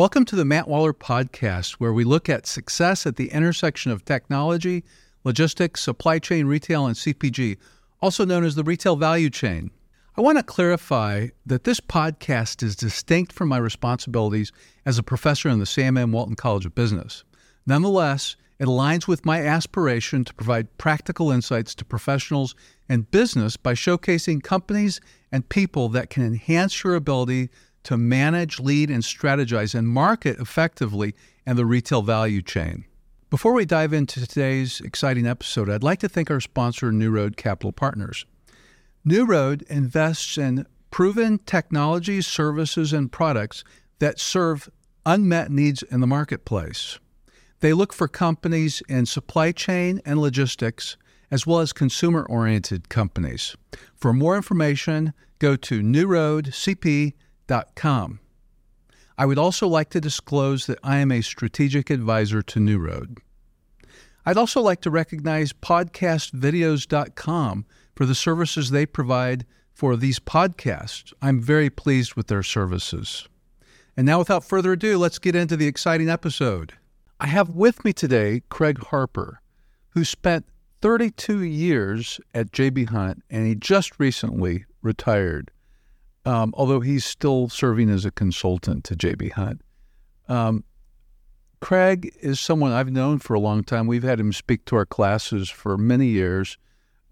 Welcome to the Matt Waller Podcast, where we look at success at the intersection of technology, logistics, supply chain, retail, and CPG, also known as the retail value chain. I want to clarify that this podcast is distinct from my responsibilities as a professor in the Sam M. Walton College of Business. Nonetheless, it aligns with my aspiration to provide practical insights to professionals and business by showcasing companies and people that can enhance your ability to manage, lead, and strategize and market effectively in the retail value chain. Before we dive into today's exciting episode, I'd like to thank our sponsor, New Road Capital Partners. New Road invests in proven technologies, services, and products that serve unmet needs in the marketplace. They look for companies in supply chain and logistics, as well as consumer oriented companies. For more information, go to newroadcp.com. I would also like to disclose that I am a strategic advisor to New Road. I'd also like to recognize podcastvideos.com for the services they provide for these podcasts. I'm very pleased with their services. And now, without further ado, let's get into the exciting episode. I have with me today Craig Harper, who spent 32 years at JB Hunt and he just recently retired, um, although he's still serving as a consultant to JB Hunt. Um, Craig is someone I've known for a long time. We've had him speak to our classes for many years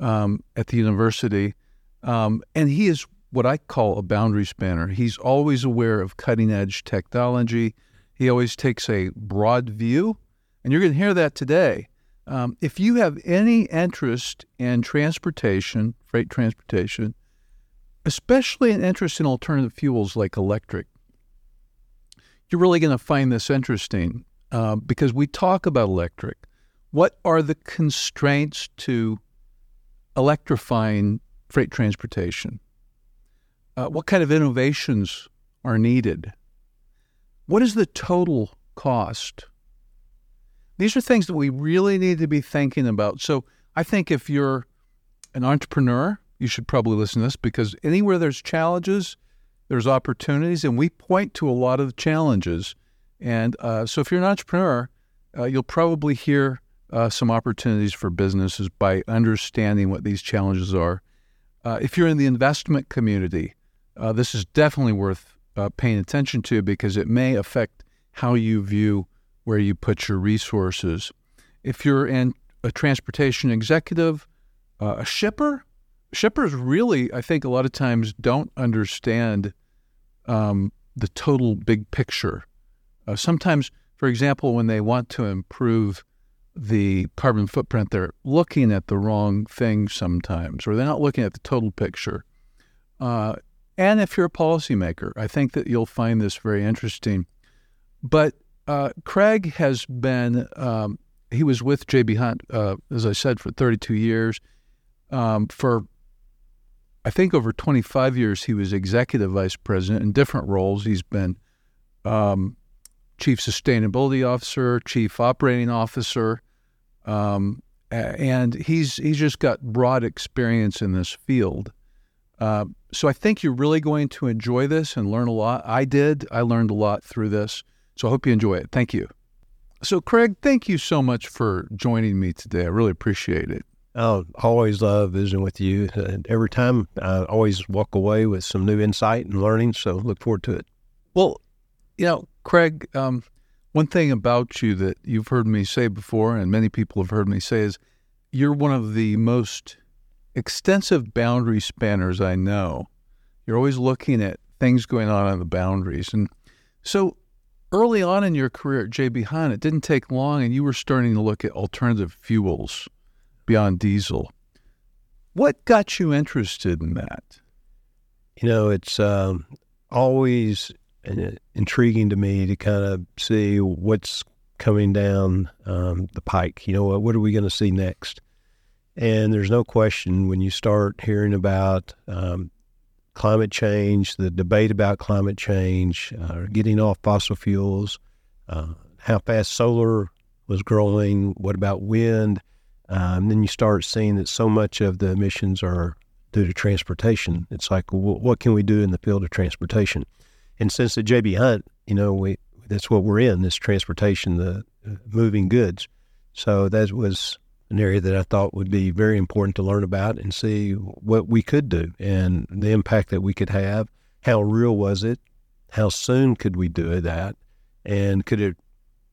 um, at the university. Um, and he is what I call a boundary spanner. He's always aware of cutting edge technology. He always takes a broad view, and you're going to hear that today. Um, if you have any interest in transportation, freight transportation, especially an interest in alternative fuels like electric, you're really going to find this interesting uh, because we talk about electric. What are the constraints to electrifying freight transportation? Uh, what kind of innovations are needed? What is the total cost? These are things that we really need to be thinking about. So I think if you're an entrepreneur, you should probably listen to this because anywhere there's challenges, there's opportunities, and we point to a lot of challenges. And uh, so if you're an entrepreneur, uh, you'll probably hear uh, some opportunities for businesses by understanding what these challenges are. Uh, if you're in the investment community, uh, this is definitely worth uh, paying attention to because it may affect how you view where you put your resources. If you're in a transportation executive, a shipper, shippers really, I think, a lot of times don't understand um, the total big picture. Uh, sometimes, for example, when they want to improve the carbon footprint, they're looking at the wrong thing sometimes, or they're not looking at the total picture. Uh, and if you're a policymaker, I think that you'll find this very interesting. But uh, Craig has been, um, he was with JB Hunt, uh, as I said, for 32 years. Um, for, I think, over 25 years, he was executive vice president in different roles. He's been um, chief sustainability officer, chief operating officer, um, and he's he's just got broad experience in this field. Uh, so I think you're really going to enjoy this and learn a lot. I did. I learned a lot through this. So I hope you enjoy it. Thank you. So, Craig, thank you so much for joining me today. I really appreciate it. I always love visiting with you. Every time I always walk away with some new insight and learning. So look forward to it. Well, you know, Craig, um, one thing about you that you've heard me say before, and many people have heard me say, is you're one of the most extensive boundary spanners I know. You're always looking at things going on on the boundaries. And so early on in your career at JB Hunt, it didn't take long, and you were starting to look at alternative fuels beyond diesel. What got you interested in that? You know, it's um, always intriguing to me to kind of see what's coming down um, the pike. You know, what, what are we going to see next? And there's no question when you start hearing about um, climate change, the debate about climate change, uh, getting off fossil fuels, uh, how fast solar was growing, what about wind? Um, then you start seeing that so much of the emissions are due to transportation. It's like, well, what can we do in the field of transportation? And since the JB Hunt, you know, we that's what we're in this transportation, the uh, moving goods. So that was an area that I thought would be very important to learn about and see what we could do and the impact that we could have. How real was it? How soon could we do that? And could it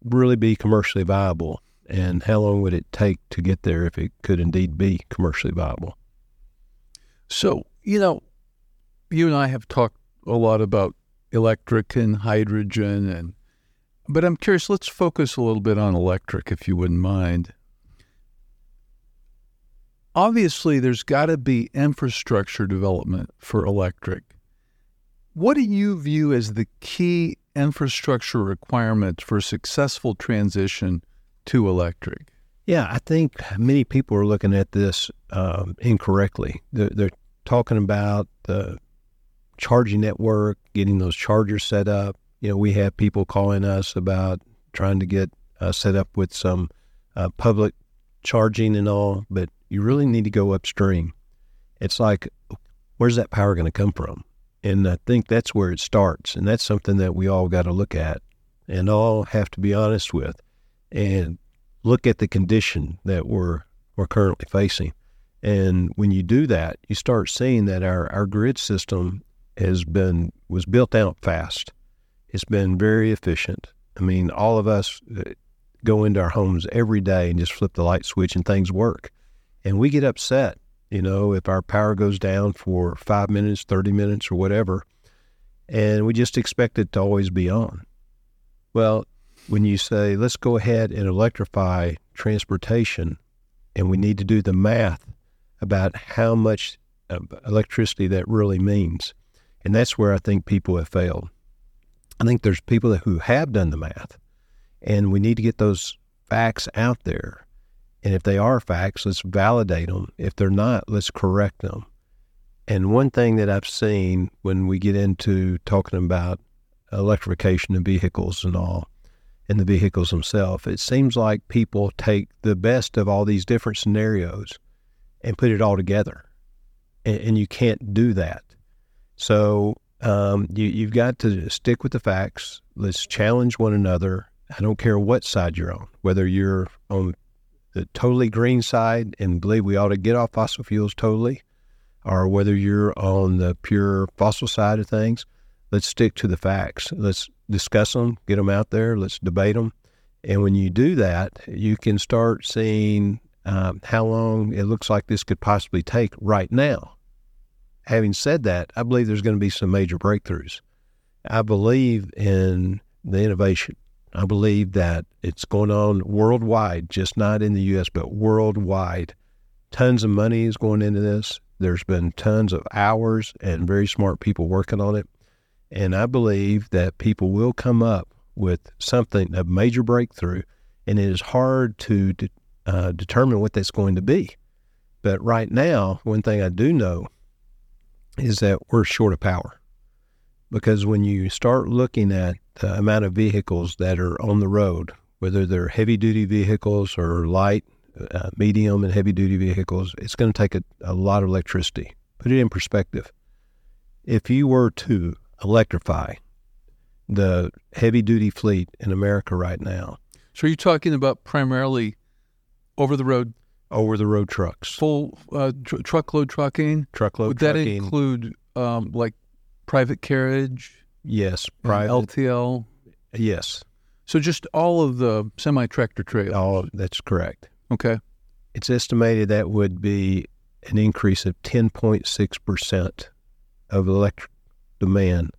really be commercially viable? And how long would it take to get there if it could indeed be commercially viable? So, you know, you and I have talked a lot about electric and hydrogen and but I'm curious, let's focus a little bit on electric if you wouldn't mind. Obviously, there's got to be infrastructure development for electric. What do you view as the key infrastructure requirements for successful transition to electric? Yeah, I think many people are looking at this um, incorrectly. They're, they're, talking about the charging network, getting those chargers set up. You know, we have people calling us about trying to get uh, set up with some uh, public charging and all, but you really need to go upstream. It's like, where's that power going to come from? And I think that's where it starts. And that's something that we all got to look at and all have to be honest with and look at the condition that we're, we're currently facing. And when you do that, you start seeing that our, our grid system has been was built out fast. It's been very efficient. I mean, all of us uh, go into our homes every day and just flip the light switch and things work. And we get upset, you know, if our power goes down for five minutes, 30 minutes, or whatever, and we just expect it to always be on. Well, when you say, let's go ahead and electrify transportation, and we need to do the math about how much um, electricity that really means. And that's where I think people have failed. I think there's people who have done the math, and we need to get those facts out there. And if they are facts, let's validate them. If they're not, let's correct them. And one thing that I've seen when we get into talking about electrification of vehicles and all, and the vehicles themselves, it seems like people take the best of all these different scenarios and put it all together. And, and you can't do that. So um, you, you've got to stick with the facts. Let's challenge one another. I don't care what side you're on, whether you're on the totally green side and believe we ought to get off fossil fuels totally, or whether you're on the pure fossil side of things. Let's stick to the facts. Let's discuss them, get them out there, let's debate them. And when you do that, you can start seeing um, how long it looks like this could possibly take right now. Having said that, I believe there's going to be some major breakthroughs. I believe in the innovation. I believe that it's going on worldwide, just not in the U.S., but worldwide. Tons of money is going into this. There's been tons of hours and very smart people working on it. And I believe that people will come up with something, a major breakthrough. And it is hard to uh, determine what that's going to be. But right now, one thing I do know is that we're short of power. Because when you start looking at the amount of vehicles that are on the road, whether they're heavy duty vehicles or light, uh, medium, and heavy duty vehicles, it's going to take a, a lot of electricity. Put it in perspective. If you were to electrify the heavy duty fleet in America right now. So, you're talking about primarily over the road over the road trucks, full uh, tr- truckload trucking. Truckload. Would trucking. that include um, like private carriage? Yes, private LTL. Yes. So just all of the semi tractor trailers. All that's correct. Okay. It's estimated that would be an increase of ten point six percent of electric demand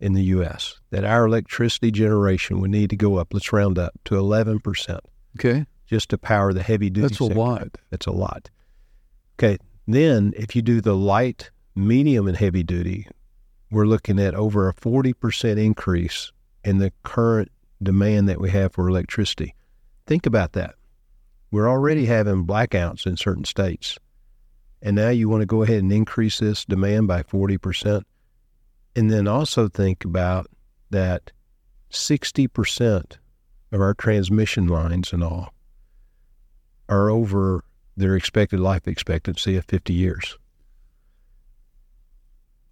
in the U.S. That our electricity generation would need to go up. Let's round up to eleven percent. Okay just to power the heavy duty. That's a sector. lot. That's a lot. Okay. Then if you do the light, medium, and heavy duty, we're looking at over a 40% increase in the current demand that we have for electricity. Think about that. We're already having blackouts in certain states. And now you want to go ahead and increase this demand by 40%. And then also think about that 60% of our transmission lines and all are over their expected life expectancy of 50 years.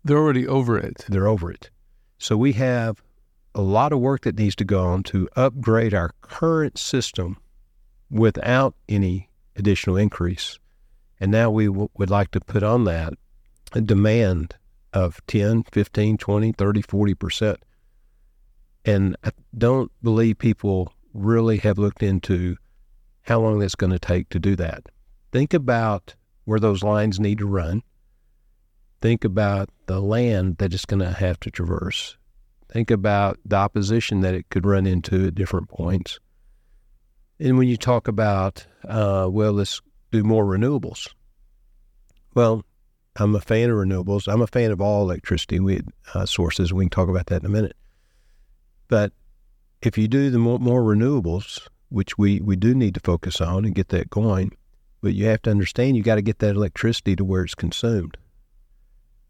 They're already over it. They're over it. So we have a lot of work that needs to go on to upgrade our current system without any additional increase. And now we w- would like to put on that a demand of 10, 15, 20, 30, 40%. And I don't believe people really have looked into how long that's going to take to do that. Think about where those lines need to run. Think about the land that it's going to have to traverse. Think about the opposition that it could run into at different points. And when you talk about, uh, well, let's do more renewables. Well, I'm a fan of renewables. I'm a fan of all electricity we, uh, sources. We can talk about that in a minute. But if you do the more, more renewables, which we, we do need to focus on and get that going, but you have to understand you got to get that electricity to where it's consumed.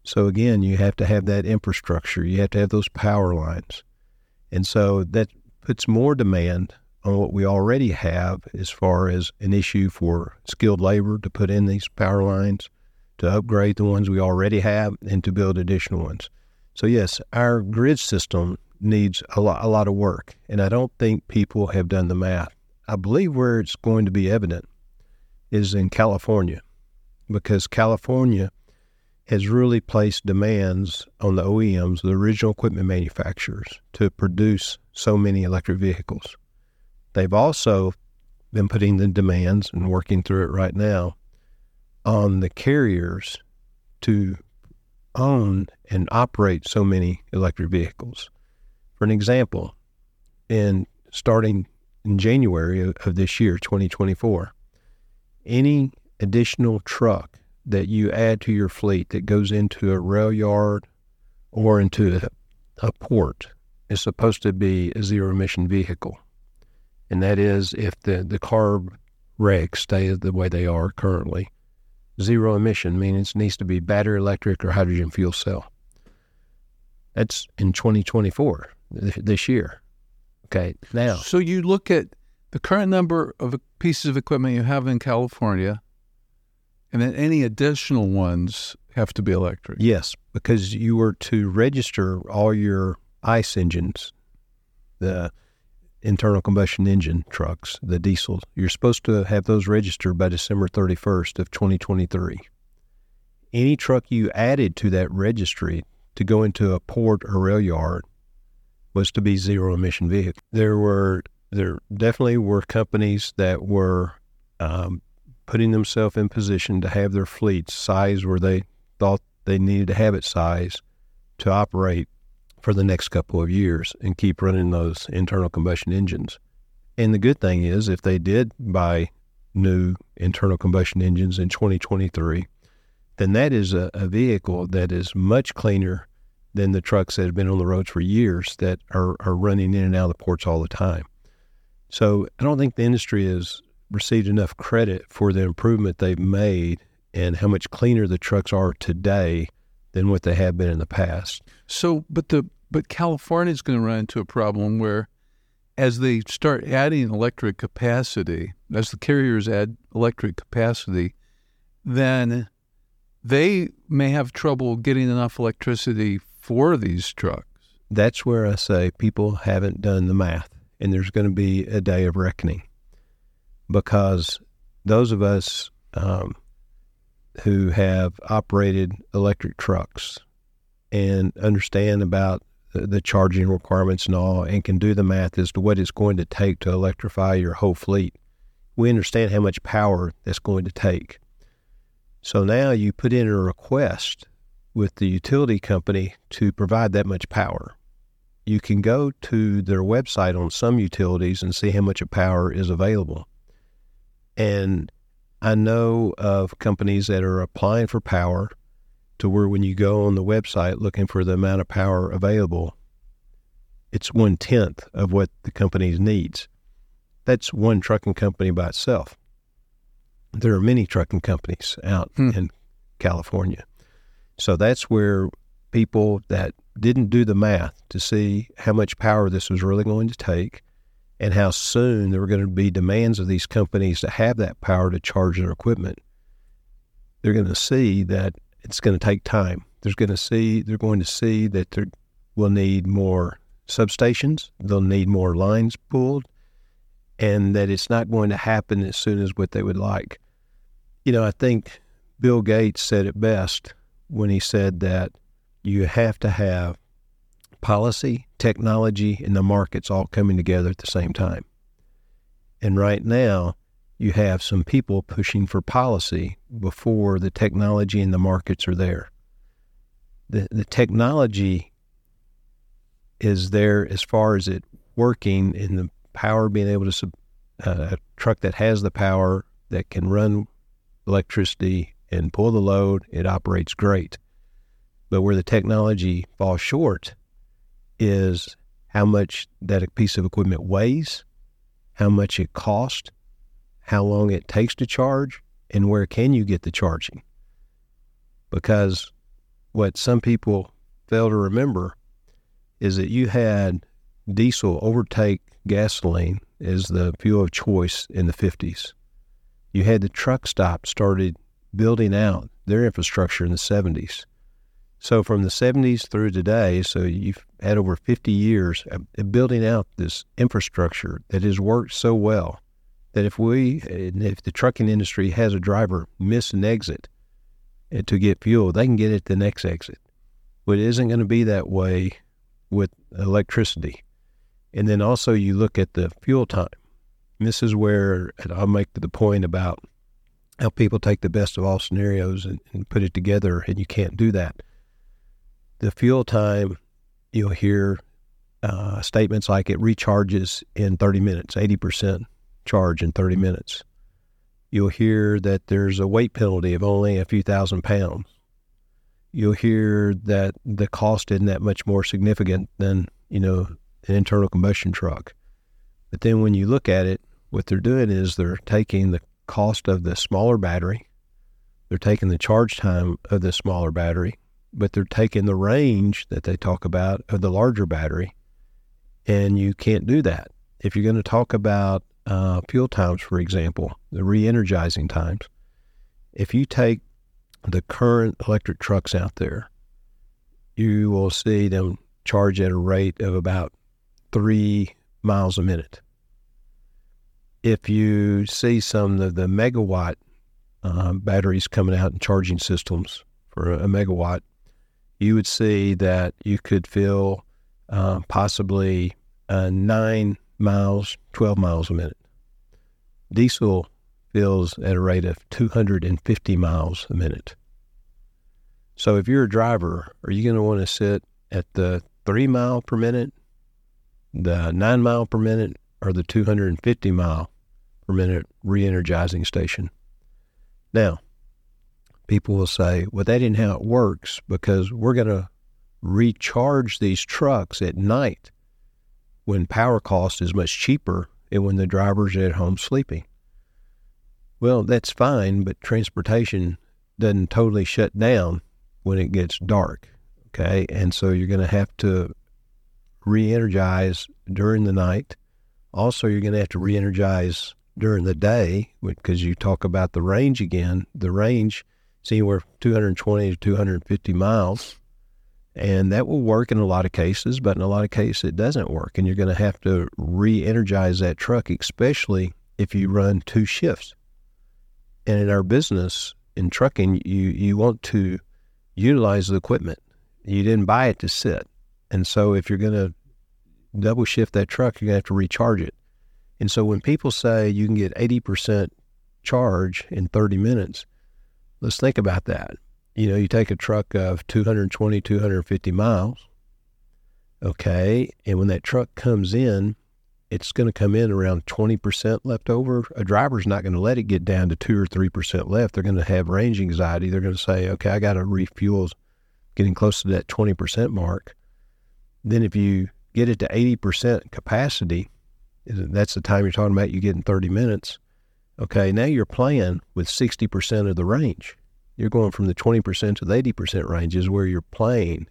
So again, you have to have that infrastructure. You have to have those power lines. And so that puts more demand on what we already have as far as an issue for skilled labor to put in these power lines, to upgrade the ones we already have, and to build additional ones. So yes, our grid system needs a lot, a lot of work, and I don't think people have done the math. I believe where it's going to be evident is in California, because California has really placed demands on the OEMs, the original equipment manufacturers, to produce so many electric vehicles. They've also been putting the demands and working through it right now on the carriers to own and operate so many electric vehicles. For an example, in starting in January of, this year, 2024, any additional truck that you add to your fleet that goes into a rail yard or into a, a port is supposed to be a zero emission vehicle. And that is if the, the CARB regs stay the way they are currently, zero emission means it needs to be battery electric or hydrogen fuel cell. That's in 2024, this year. Okay, now. So you look at the current number of pieces of equipment you have in California, and then any additional ones have to be electric. Yes, because you were to register all your ICE engines, the internal combustion engine trucks, the diesels. You're supposed to have those registered by December 31st of 2023. Any truck you added to that registry to go into a port or rail yard was to be zero emission vehicle. There were there definitely were companies that were um, putting themselves in position to have their fleets size where they thought they needed to have it size to operate for the next couple of years and keep running those internal combustion engines. And the good thing is, if they did buy new internal combustion engines in 2023, then that is a, a vehicle that is much cleaner than the trucks that have been on the roads for years that are, are running in and out of the ports all the time. So I don't think the industry has received enough credit for the improvement they've made and how much cleaner the trucks are today than what they have been in the past. So, but the but California is going to run into a problem where, as they start adding electric capacity, as the carriers add electric capacity, then they may have trouble getting enough electricity for these trucks. That's where I say people haven't done the math, and there's going to be a day of reckoning because those of us um, who have operated electric trucks and understand about the, the, charging requirements and all, and can do the math as to what it's going to take to electrify your whole fleet, we understand how much power that's going to take. So now you put in a request with the utility company to provide that much power. You can go to their website on some utilities and see how much of power is available. And I know of companies that are applying for power to where when you go on the website looking for the amount of power available, it's one tenth of what the company needs. That's one trucking company by itself. There are many trucking companies out hmm. in California. So that's where people that didn't do the math to see how much power this was really going to take and how soon there were going to be demands of these companies to have that power to charge their equipment, they're going to see that it's going to take time. There's going to see they're going to see that they will need more substations. They'll need more lines pulled, and that it's not going to happen as soon as what they would like. You know, I think Bill Gates said it best when he said that you have to have policy, technology, and the markets all coming together at the same time. And right now, you have some people pushing for policy before the technology and the markets are there. The, the technology is there as far as it working in the power being able to, uh, a truck that has the power that can run electricity and pull the load, it operates great. But where the technology falls short is how much that piece of equipment weighs, how much it costs, how long it takes to charge, and where can you get the charging. Because what some people fail to remember is that you had diesel overtake gasoline as the fuel of choice in the 50s. You had the truck stop started building out their infrastructure in the 70s. So from the 70s through today, so you've had over 50 years of building out this infrastructure that has worked so well that if we, if the trucking industry has a driver miss an exit eh, to get fuel, they can get it the next exit. But it isn't going to be that way with electricity. And then also you look at the fuel time. And this is where I'll make the point about how people take the best of all scenarios and, and put it together, and you can't do that. The fuel time, you'll hear uh, statements like it recharges in 30 minutes, 80% charge in 30 minutes. You'll hear that there's a weight penalty of only a few thousand pounds. You'll hear that the cost isn't that much more significant than, you know, an internal combustion truck. But then when you look at it, what they're doing is they're taking the cost of the smaller battery. They're taking the charge time of the smaller battery, but they're taking the range that they talk about of the larger battery. And you can't do that. If you're going to talk about uh, fuel times, for example, the re energizing times, if you take the current electric trucks out there, you will see them charge at a rate of about three miles a minute. If you see some of the megawatt uh, batteries coming out and charging systems for a, a, megawatt, you would see that you could fill uh, possibly uh, nine miles, 12 miles a minute. Diesel fills at a rate of 250 miles a minute. So if you're a driver, are you going to want to sit at the three mile per minute, the nine mile per minute, or the 250 mile per minute re energizing station. Now, people will say, well, that isn't how it works because we're going to recharge these trucks at night when power cost is much cheaper and when the drivers are at home sleeping. Well, that's fine, but transportation doesn't totally shut down when it gets dark. Okay. And so you're going to have to re energize during the night. Also, you're going to have to re energize during the day because you talk about the range again. The range is anywhere 220 to 250 miles. And that will work in a lot of cases, but in a lot of cases it doesn't work. And you're going to have to re energize that truck, especially if you run two shifts. And in our business, in trucking, you, you want to utilize the equipment. You didn't buy it to sit. And so if you're going to double shift that truck, you're going to have to recharge it. And so when people say you can get 80% charge in 30 minutes, let's think about that. You know, you take a truck of 220, 250 miles, okay, and when that truck comes in, it's going to come in around 20% left over. A driver's not going to let it get down to 2 or 3% left. They're going to have range anxiety. They're going to say, okay, I got to refuel getting close to that 20% mark. Then if you get it to 80% capacity, that's the time you're talking about you get in 30 minutes. Okay, now you're playing with 60% of the range. You're going from the 20% to the 80% range is where you're playing,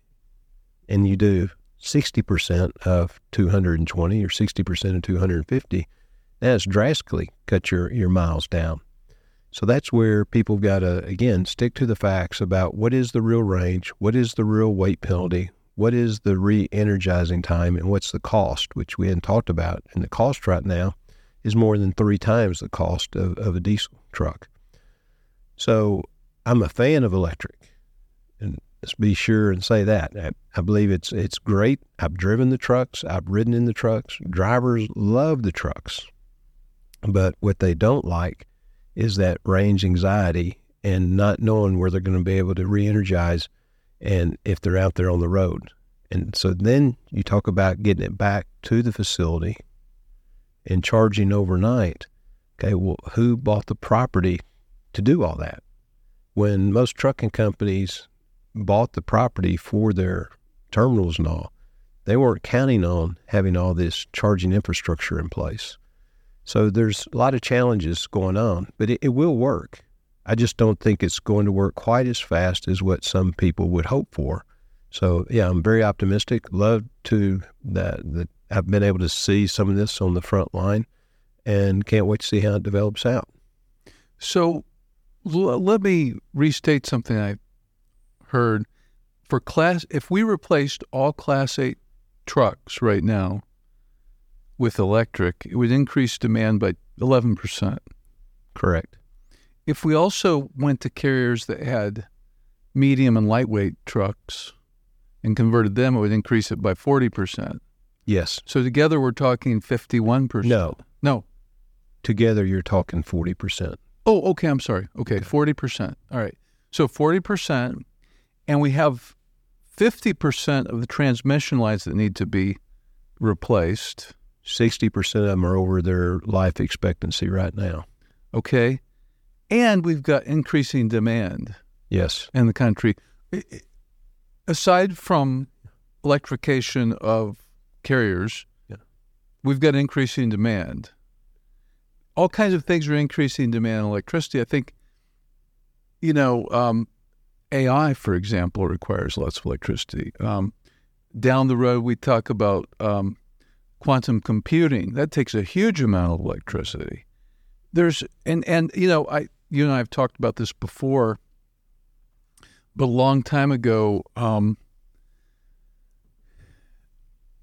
and you do 60% of 220 or 60% of 250. That's drastically cut your, your miles down. So that's where people got to, again, stick to the facts about what is the real range, what is the real weight penalty, what is the re-energizing time and what's the cost, which we hadn't talked about. And the cost right now is more than three times the cost of, of a diesel truck. So I'm a fan of electric, and let's be sure and say that. I, I believe it's it's great. I've driven the trucks. I've ridden in the trucks. Drivers love the trucks, but what they don't like is that range anxiety and not knowing where they're going to be able to re-energize and if they're out there on the road. And so then you talk about getting it back to the facility and charging overnight. Okay, well, who bought the property to do all that? When most trucking companies bought the property for their terminals and all, they weren't counting on having all this charging infrastructure in place. So there's a lot of challenges going on, but it, it will work. I just don't think it's going to work quite as fast as what some people would hope for. So yeah, I'm very optimistic. Love to that that I've been able to see some of this on the front line, and can't wait to see how it develops out. So l- let me restate something I heard. For class, if we replaced all Class Eight trucks right now with electric, it would increase demand by eleven percent. Correct. If we also went to carriers that had medium and lightweight trucks and converted them, it would increase it by 40%. Yes. So together we're talking 51%. No. No. Together you're talking 40%. Oh, okay. I'm sorry. Okay. 40%. All right. So 40%. And we have 50% of the transmission lines that need to be replaced. 60% of them are over their life expectancy right now. Okay. And we've got increasing demand Yes. in the country. Aside from electrification of carriers, Yeah. we've got increasing demand. All kinds of things are increasing demand in electricity. I think, you know, um, AI, for example, requires lots of electricity. Um, down the road, we talk about um, quantum computing. That takes a huge amount of electricity. There's and and you know, I you and I have talked about this before but a long time ago, um,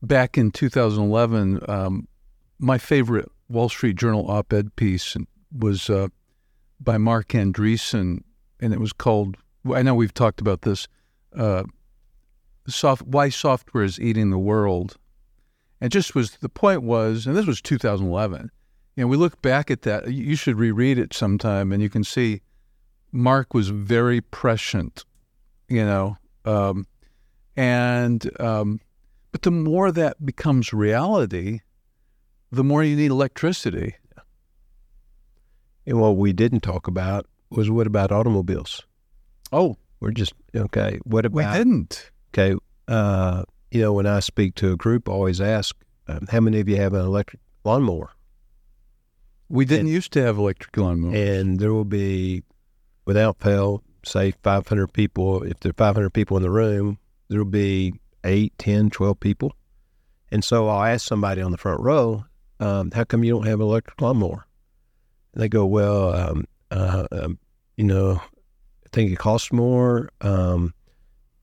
back in 2011, um, my favorite Wall Street Journal op-ed piece was uh, by Marc Andreessen, and it was called. I know we've talked about this. Uh, soft, why software is eating the world, and just was the point was, and this was 2011. You know, we look back at that. You you should reread it sometime, and you can see Marc was very prescient you know um, and um, but the more that becomes reality the more you need electricity And what we didn't talk about was what about automobiles? oh We're just, okay, what about we didn't okay, uh, you know, when I speak to a group, I always ask, um, how many of you have an electric lawnmower? we didn't And- used to have electric lawnmowers And there will be, without fail, say 500 people. If there are 500 people in the room, there will be 8, 10, 12 people. And so I'll ask somebody on the front row, um, how come you don't have an electric lawnmower? And they go, well, um, uh, um, you know, I think it costs more. Um,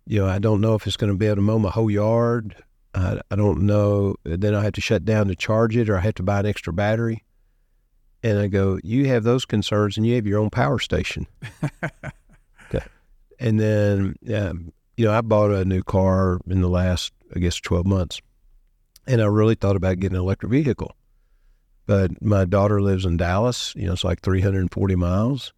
you know, I don't know if it's going to be able to mow my whole yard. I, I don't know. Then I have to shut down to charge it, or I have to buy an extra battery. And I go, you have those concerns, and you have your own power station. okay. And then, um, you know, I bought a new car in the last, I guess, twelve months, and I really thought about getting an electric vehicle. But my daughter lives in Dallas. You know, it's like three hundred and forty miles,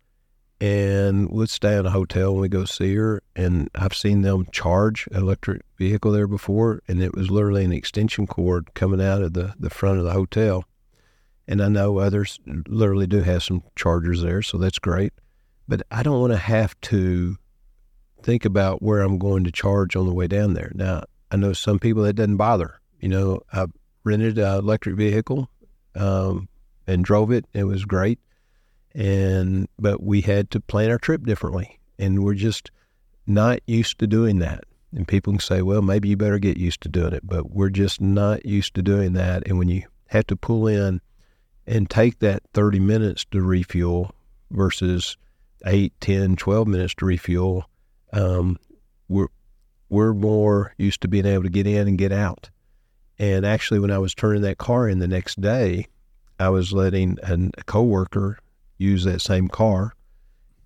and we'll stay in a hotel when we go see her. And I've seen them charge electric vehicle there before, and it was literally an extension cord coming out of the the front of the hotel. And I know others literally do have some chargers there, so that's great. But I don't want to have to think about where I'm going to charge on the way down there. Now, I know some people that doesn't bother. You know, I rented an electric vehicle um, and drove it. It was great, and but we had to plan our trip differently, and we're just not used to doing that. And people can say, "Well, maybe you better get used to doing it," but we're just not used to doing that. And when you have to pull in and take that 30 minutes to refuel versus 8, 10, 12 minutes to refuel, um, we're, we're more used to being able to get in and get out. And actually, when I was turning that car in the next day, I was letting an, a coworker use that same car,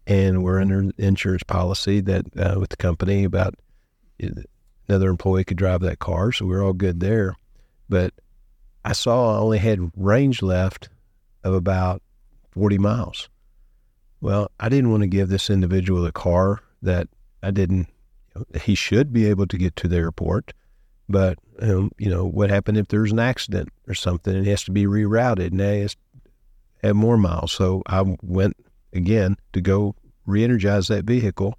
and we're under insurance policy that uh, with the company about another employee could drive that car, so we are all good there. But I saw I only had range left of about 40 miles. Well, I didn't want to give this individual a car that I didn't, he should be able to get to the airport. But, um, you know, what happened if there's an accident or something and it has to be rerouted and they have more miles? So I went again to go re energize that vehicle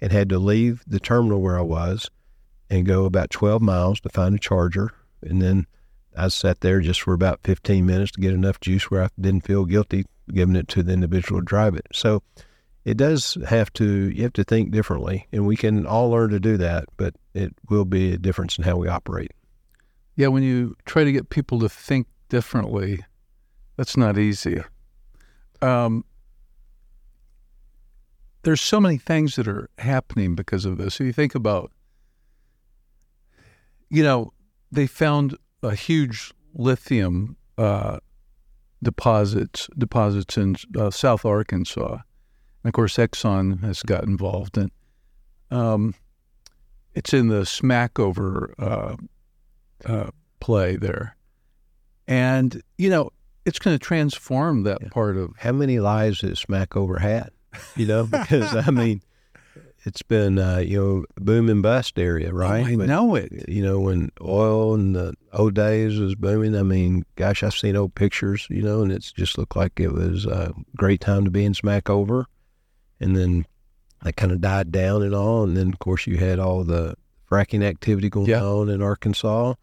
and had to leave the terminal where I was and go about 12 miles to find a charger. And then I sat there just for about 15 minutes to get enough juice where I didn't feel guilty giving it to the individual to drive it. So it does have to, you have to think differently. And we can all learn to do that, but it will be a difference in how we operate. Yeah, when you try to get people to think differently, that's not easy. Um, there's so many things that are happening because of this. If you think about, you know, they found a huge lithium uh, deposits deposits in uh, South Arkansas. And of course, Exxon has got involved, and um, it's in the Smackover uh, uh, play there. And you know, it's going to transform that yeah. part of. How many lives has Smackover had? You know, because I mean, it's been uh, you know boom and bust area, right? Oh, I but, know it. You know when oil in the old days was booming. I mean, gosh, I've seen old pictures, you know, and it's just looked like it was a great time to be in Smackover, and then that kind of died down and all, and then of course you had all the fracking activity going yeah. on in Arkansas,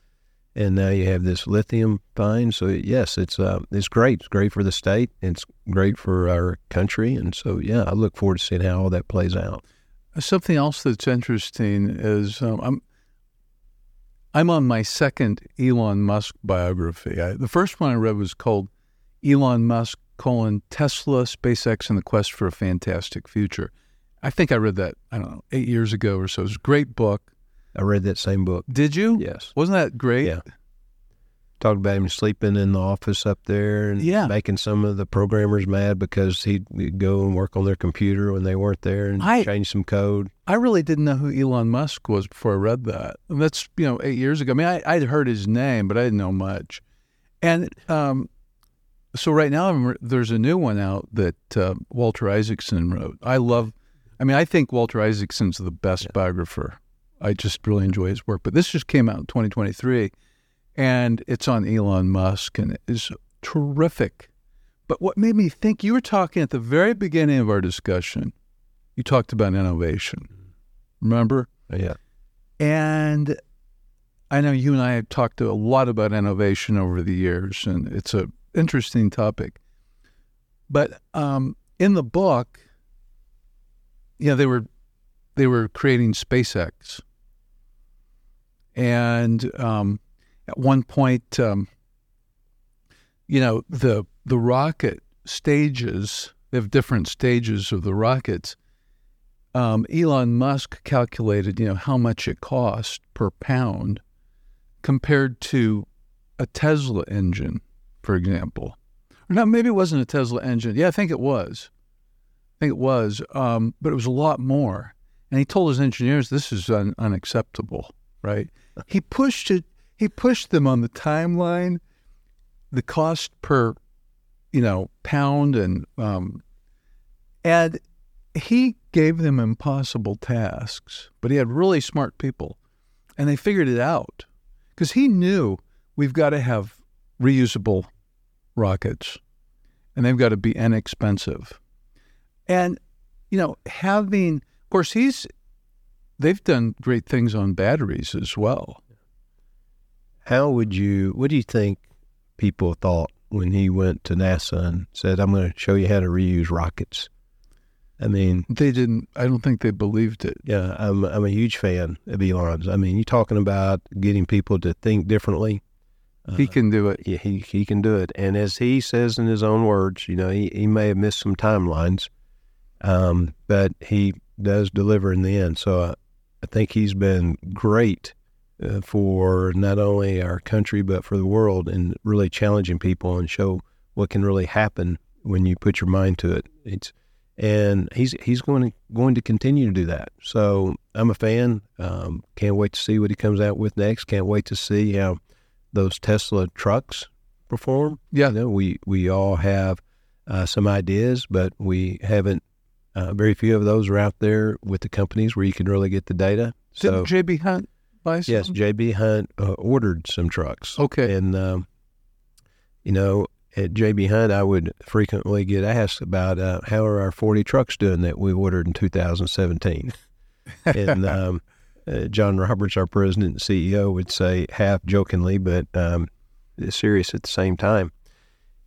and now you have this lithium find. So yes, it's uh, it's great. It's great for the state. It's great for our country, and so yeah, I look forward to seeing how all that plays out. Something else that's interesting is um, I'm I'm on my second Elon Musk biography. I, the first one I read was called Elon Musk colon Tesla, SpaceX, and the Quest for a Fantastic Future. I think I read that I don't know eight years ago or so. It was a great book. I read that same book. Did you? Yes. Wasn't that great? Yeah talked about him sleeping in the office up there and yeah. making some of the programmers mad because he'd, go and work on their computer when they weren't there and I, change some code. I really didn't know who Elon Musk was before I read that. And that's, you know, eight years ago. I mean, I, I'd heard his name, but I didn't know much. And um, so right now I'm, there's a new one out that uh, Walter Isaacson wrote. I love, I mean, I think Walter Isaacson's the best yeah. biographer. I just really enjoy his work. But this just came out in 2023 and it's on Elon Musk and it is terrific. But what made me think you were talking at the very beginning of our discussion, you talked about innovation. Remember? Yeah. And I know you and I have talked a lot about innovation over the years, and it's an interesting topic. But um, in the book, you know, they were they were creating SpaceX, and um, at one point, um, you know, the the rocket stages, they have different stages of the rockets. Um, Elon Musk calculated, you know, how much it cost per pound compared to a Tesla engine, for example. Or not, maybe it wasn't a Tesla engine. Yeah, I think it was. I think it was, um, but it was a lot more. And he told his engineers, this is un- unacceptable, right? He pushed it he pushed them on the timeline, the cost per, you know, pound, and um, and he gave them impossible tasks. But he had really smart people, and they figured it out because he knew we've got to have reusable rockets, and they've got to be inexpensive, and you know, having of course he's they've done great things on batteries as well. How would you, what do you think people thought when he went to NASA and said, I'm going to show you how to reuse rockets? I mean, they didn't, I don't think they believed it. Yeah, I'm, I'm a huge fan of Elon's. I mean, you're talking about getting people to think differently. He uh, can do it. Yeah, he, he can do it. And as he says in his own words, you know, he, he may have missed some timelines, um, but he does deliver in the end. So uh, I think he's been great uh, for not only our country but for the world and really challenging people and show what can really happen when you put your mind to it. It's and he's he's going to going to continue to do that. So I'm a fan. Um, can't wait to see what he comes out with next. Can't wait to see how those Tesla trucks perform. Yeah, you know, we we all have uh, some ideas, but we haven't. Uh, very few of those are out there with the companies where you can really get the data. So JB Hunt buy some? Yes, JB Hunt uh, ordered some trucks. Okay, and um, you know at JB Hunt, I would frequently get asked about uh, how are our 40 trucks doing that we ordered in 2017. and um, uh, John Roberts, our president and CEO, would say half jokingly, but um, serious at the same time.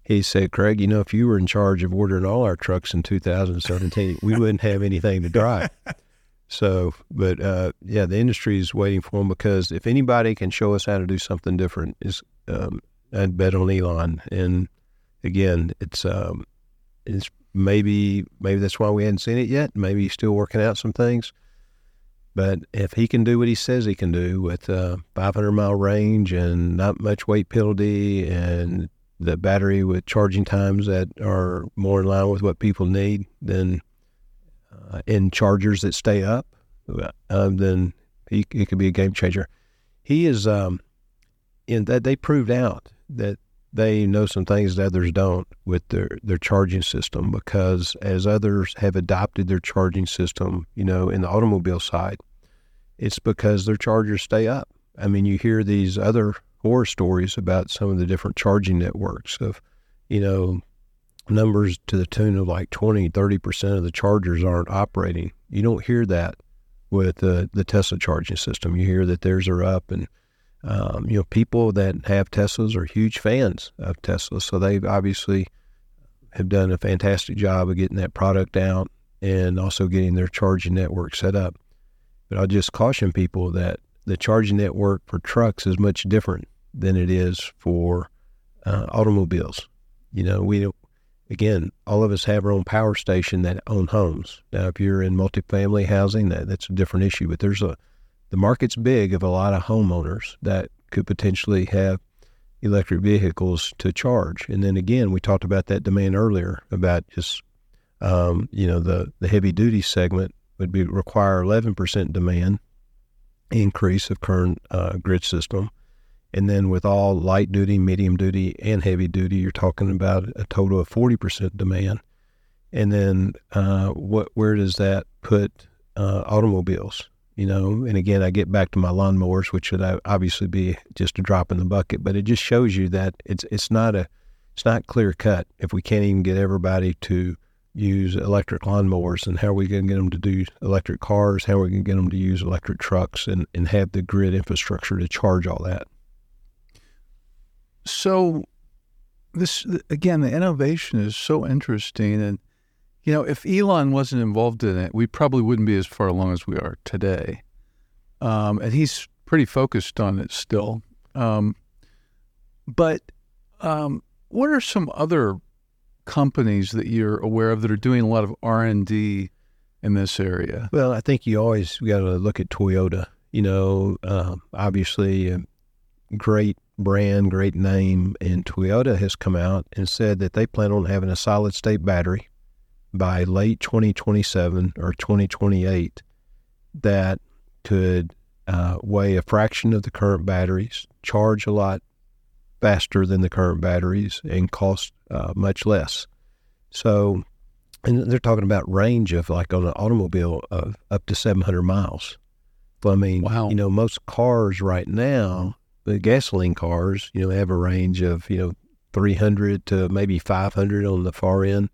He said, Craig, you know, if you were in charge of ordering all our trucks in 2017, we wouldn't have anything to drive. So, but uh, yeah, the industry is waiting for them because if anybody can show us how to do something different, is um, I'd bet on Elon. And again, it's um, it's maybe maybe that's why we hadn't seen it yet. Maybe he's still working out some things. But if he can do what he says he can do with a 500 mile range and not much weight penalty and the battery with charging times that are more in line with what people need, then uh, and chargers that stay up, uh, then he, he could be a game changer. He is, um, in that they proved out that they know some things that others don't with their, their charging system because as others have adopted their charging system, you know, in the automobile side, it's because their chargers stay up. I mean, you hear these other horror stories about some of the different charging networks of, you know, numbers to the tune of like 20, 30% of the chargers aren't operating. You don't hear that with the, the Tesla charging system. You hear that theirs are up and um, you know, people that have Teslas are huge fans of Tesla, so they obviously have done a fantastic job of getting that product out and also getting their charging network set up. But I'll just caution people that the charging network for trucks is much different than it is for uh, automobiles. You know, we again, all of us have our own power station that own homes. Now, if you're in multifamily housing, that that's a different issue. But there's a the market's big of a lot of homeowners that could potentially have electric vehicles to charge. And then again, we talked about that demand earlier about just um, you know the the heavy duty segment would be require 11% demand increase of current uh, grid system. And then with all light duty, medium duty, and heavy duty, you're talking about a total of 40% demand. And then uh, what where does that put uh, automobiles? You know. And again, I get back to my lawnmowers, which would uh, obviously be just a drop in the bucket, but it just shows you that it's it's not a it's not clear cut if we can't even get everybody to use electric lawnmowers and how are we going to get them to do electric cars how are we going to get them to use electric trucks and, and have the grid infrastructure to charge all that so this again the innovation is so interesting and you know, if Elon wasn't involved in it, we probably wouldn't be as far along as we are today. Um, and he's pretty focused on it still. Um, but um, what are some other companies that you're aware of that are doing a lot of R and D in this area? Well, I think you always got to look at Toyota. You know, uh, obviously, a great brand, great name, and Toyota has come out and said that they plan on having a solid state battery by late 2027 or 2028 that could uh, weigh a fraction of the current batteries, charge a lot faster than the current batteries, and cost uh, much less. So, and they're talking about range of like on an automobile of up to 700 miles. I mean, wow. you know, most cars right now, the gasoline cars, you know, have a range of, you know, 300 to maybe 500 on the far end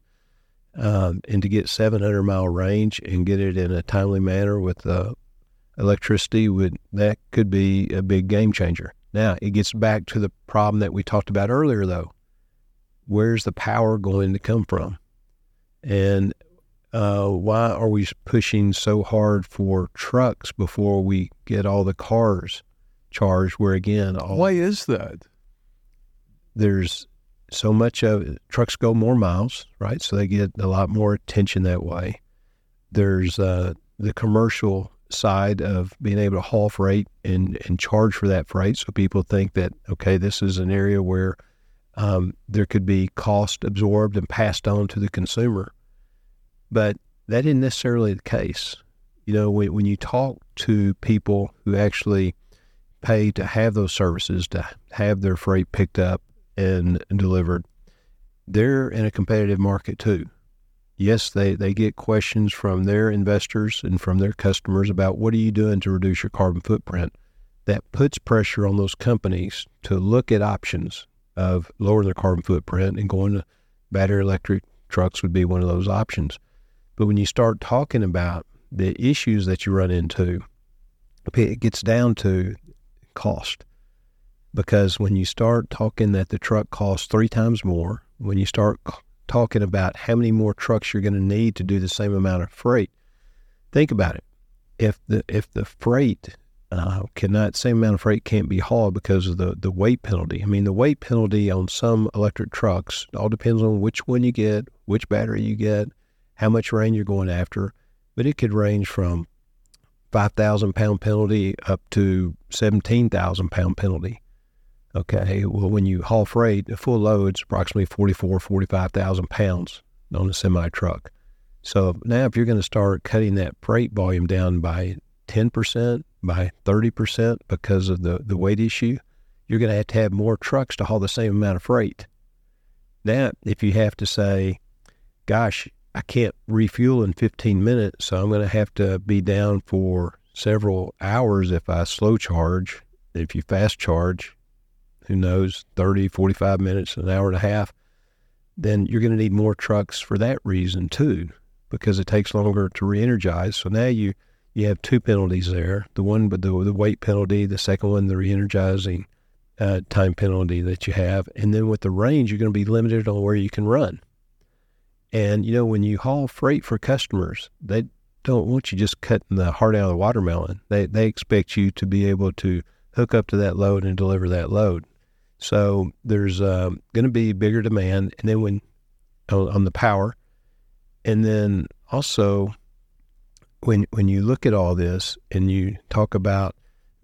um, and to get 700 mile range and get it in a timely manner with uh, electricity would that could be a big game changer. Now it gets back to the problem that we talked about earlier, though. Where's the power going to come from? And uh, why are we pushing so hard for trucks before we get all the cars charged? Where again, all, why is that? There's so much of trucks go more miles, right? So they get a lot more attention that way. There's uh, the commercial side of being able to haul freight and, and charge for that freight. So people think that, okay, this is an area where um, there could be cost absorbed and passed on to the consumer. But that isn't necessarily the case. You know, when, when you talk to people who actually pay to have those services, to have their freight picked up and, delivered, they're in a competitive market too. Yes, they, they get questions from their investors and from their customers about what are you doing to reduce your carbon footprint. That puts pressure on those companies to look at options of lowering their carbon footprint and going to battery electric trucks would be one of those options. But when you start talking about the issues that you run into, it gets down to cost. Because when you start talking that the truck costs three times more, when you start talking about how many more trucks you're going to need to do the same amount of freight, think about it. If the if the freight uh, cannot same amount of freight can't be hauled because of the the weight penalty. I mean, the weight penalty on some electric trucks It all depends on which one you get, which battery you get, how much rain you're going after, but it could range from 5,000 pound penalty up to 17,000 pound penalty. Okay, well, when you haul freight, a full load's approximately 44, 45,000 pounds on a semi truck. So now, if you're going to start cutting that freight volume down by 10%, by 30% because of the, the weight issue, you're going to have to have more trucks to haul the same amount of freight. Now, if you have to say, gosh, I can't refuel in 15 minutes, so I'm going to have to be down for several hours if I slow charge. If you fast charge, who knows, 30, 45 minutes, an hour and a half, then you're going to need more trucks for that reason too, because it takes longer to re-energize. So now you you have two penalties there: the one, but the the weight penalty, the second one, the re-energizing uh, time penalty that you have, and then with the range, you're going to be limited on where you can run. And, you know, when you haul freight for customers, they don't want you just cutting the heart out of the watermelon. They, they expect you to be able to hook up to that load and deliver that load. So there's uh, going to be bigger demand. And then when on, on the power, and then also when when you look at all this and you talk about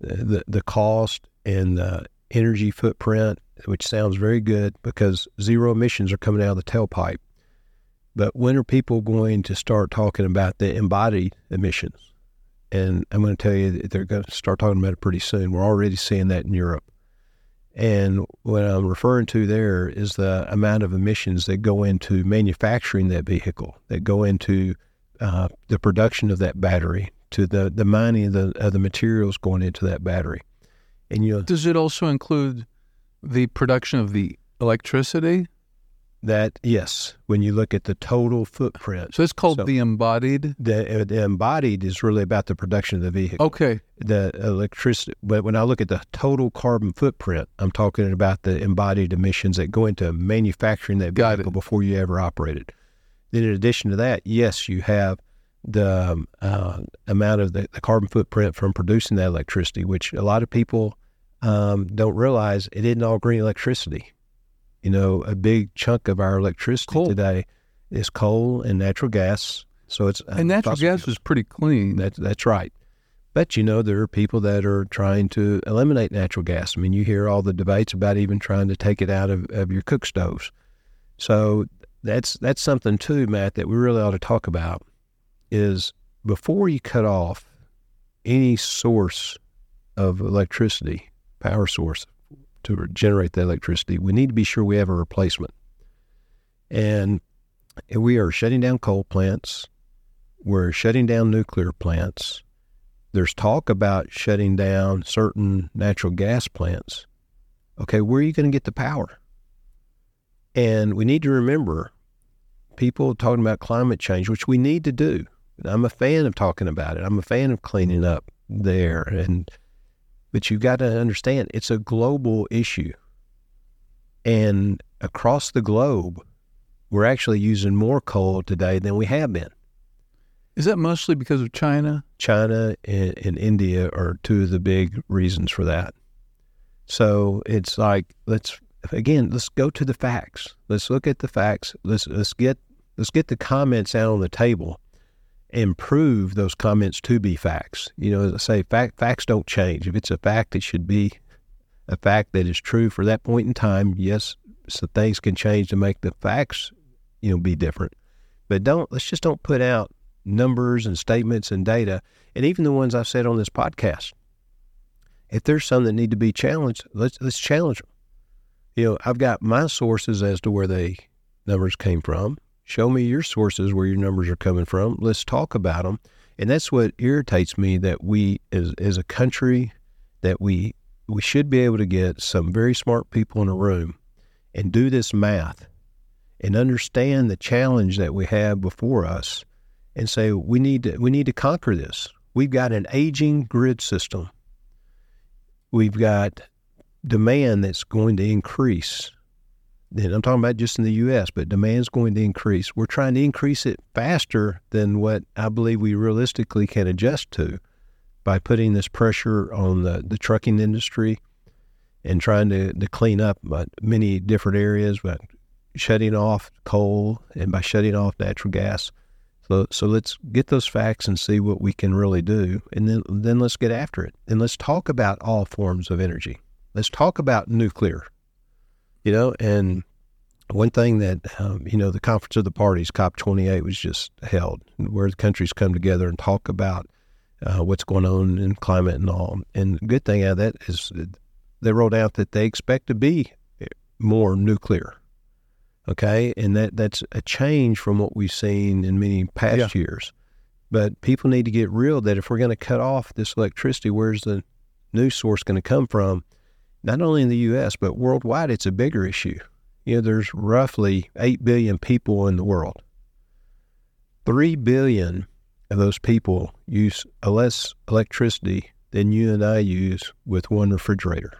the the cost and the energy footprint, which sounds very good because zero emissions are coming out of the tailpipe. But when are people going to start talking about the embodied emissions? And I'm going to tell you they're going to start talking about it pretty soon. We're already seeing that in Europe. And what I'm referring to there is the amount of emissions that go into manufacturing that vehicle, that go into uh, the production of that battery, to the, the mining of the, of the materials going into that battery. And you know, does it also include the production of the electricity? That yes, when you look at the total footprint. So it's called so the embodied. The, uh, the, embodied is really about the production of the vehicle. Okay. The electricity, but when I look at the total carbon footprint, I'm talking about the embodied emissions that go into manufacturing that vehicle before you ever operate it. Then, in addition to that, yes, you have the um, uh, amount of the, the, carbon footprint from producing that electricity, which a lot of people um, don't realize it isn't all green electricity. You know, a big chunk of our electricity coal. today is coal and natural gas. So it's uh, and natural gas is pretty clean. That's that's right. But you know, there are people that are trying to eliminate natural gas. I mean, you hear all the debates about even trying to take it out of, of your cook stoves. So that's that's something too, Matt, that we really ought to talk about. Is before you cut off any source of electricity, power source, to generate the electricity, we need to be sure we have a replacement. And we are shutting down coal plants. We're shutting down nuclear plants. There's talk about shutting down certain natural gas plants. Okay, where are you going to get the power? And we need to remember people talking about climate change, which we need to do. I'm a fan of talking about it. I'm a fan of cleaning up there and but you've got to understand it's a global issue. And across the globe, we're actually using more coal today than we have been. Is that mostly because of China? China and, and India are two of the big reasons for that. So it's like let's again let's go to the facts. Let's look at the facts. Let's let's get let's get the comments out on the table and prove those comments to be facts. You know, as I say, fact, facts don't change. If it's a fact, it should be a fact that is true for that point in time. Yes, so things can change to make the facts, you know, be different. But don't let's just don't put out numbers and statements and data, and even the ones I've said on this podcast. If there's some that need to be challenged, let's let's challenge them. You know, I've got my sources as to where the numbers came from. Show me your sources where your numbers are coming from. Let's talk about them. And that's what irritates me that we, as, as a country, that we we should be able to get some very smart people in a room and do this math and understand the challenge that we have before us and say we need to we need to conquer this. We've got an aging grid system. We've got demand that's going to increase and I'm talking about just in the U.S., but demand's going to increase. We're trying to increase it faster than what I believe we realistically can adjust to by putting this pressure on the, the trucking industry and trying to, to clean up uh, many different areas by shutting off coal and by shutting off natural gas. So, so let's get those facts and see what we can really do, and then then let's get after it. And let's talk about all forms of energy. Let's talk about nuclear you know, and one thing that, um, you know, the Conference of the Parties, COP28, was just held, where the countries come together and talk about uh, what's going on in climate and all. And the good thing out of that is they wrote out that they expect to be more nuclear. Okay. And that, that's a change from what we've seen in many past yeah. years. But people need to get real that if we're going to cut off this electricity, where's the new source going to come from? Not only in the U.S., but worldwide, it's a bigger issue. You know, there's roughly 8 billion people in the world. 3 billion of those people use less electricity than you and I use with one refrigerator.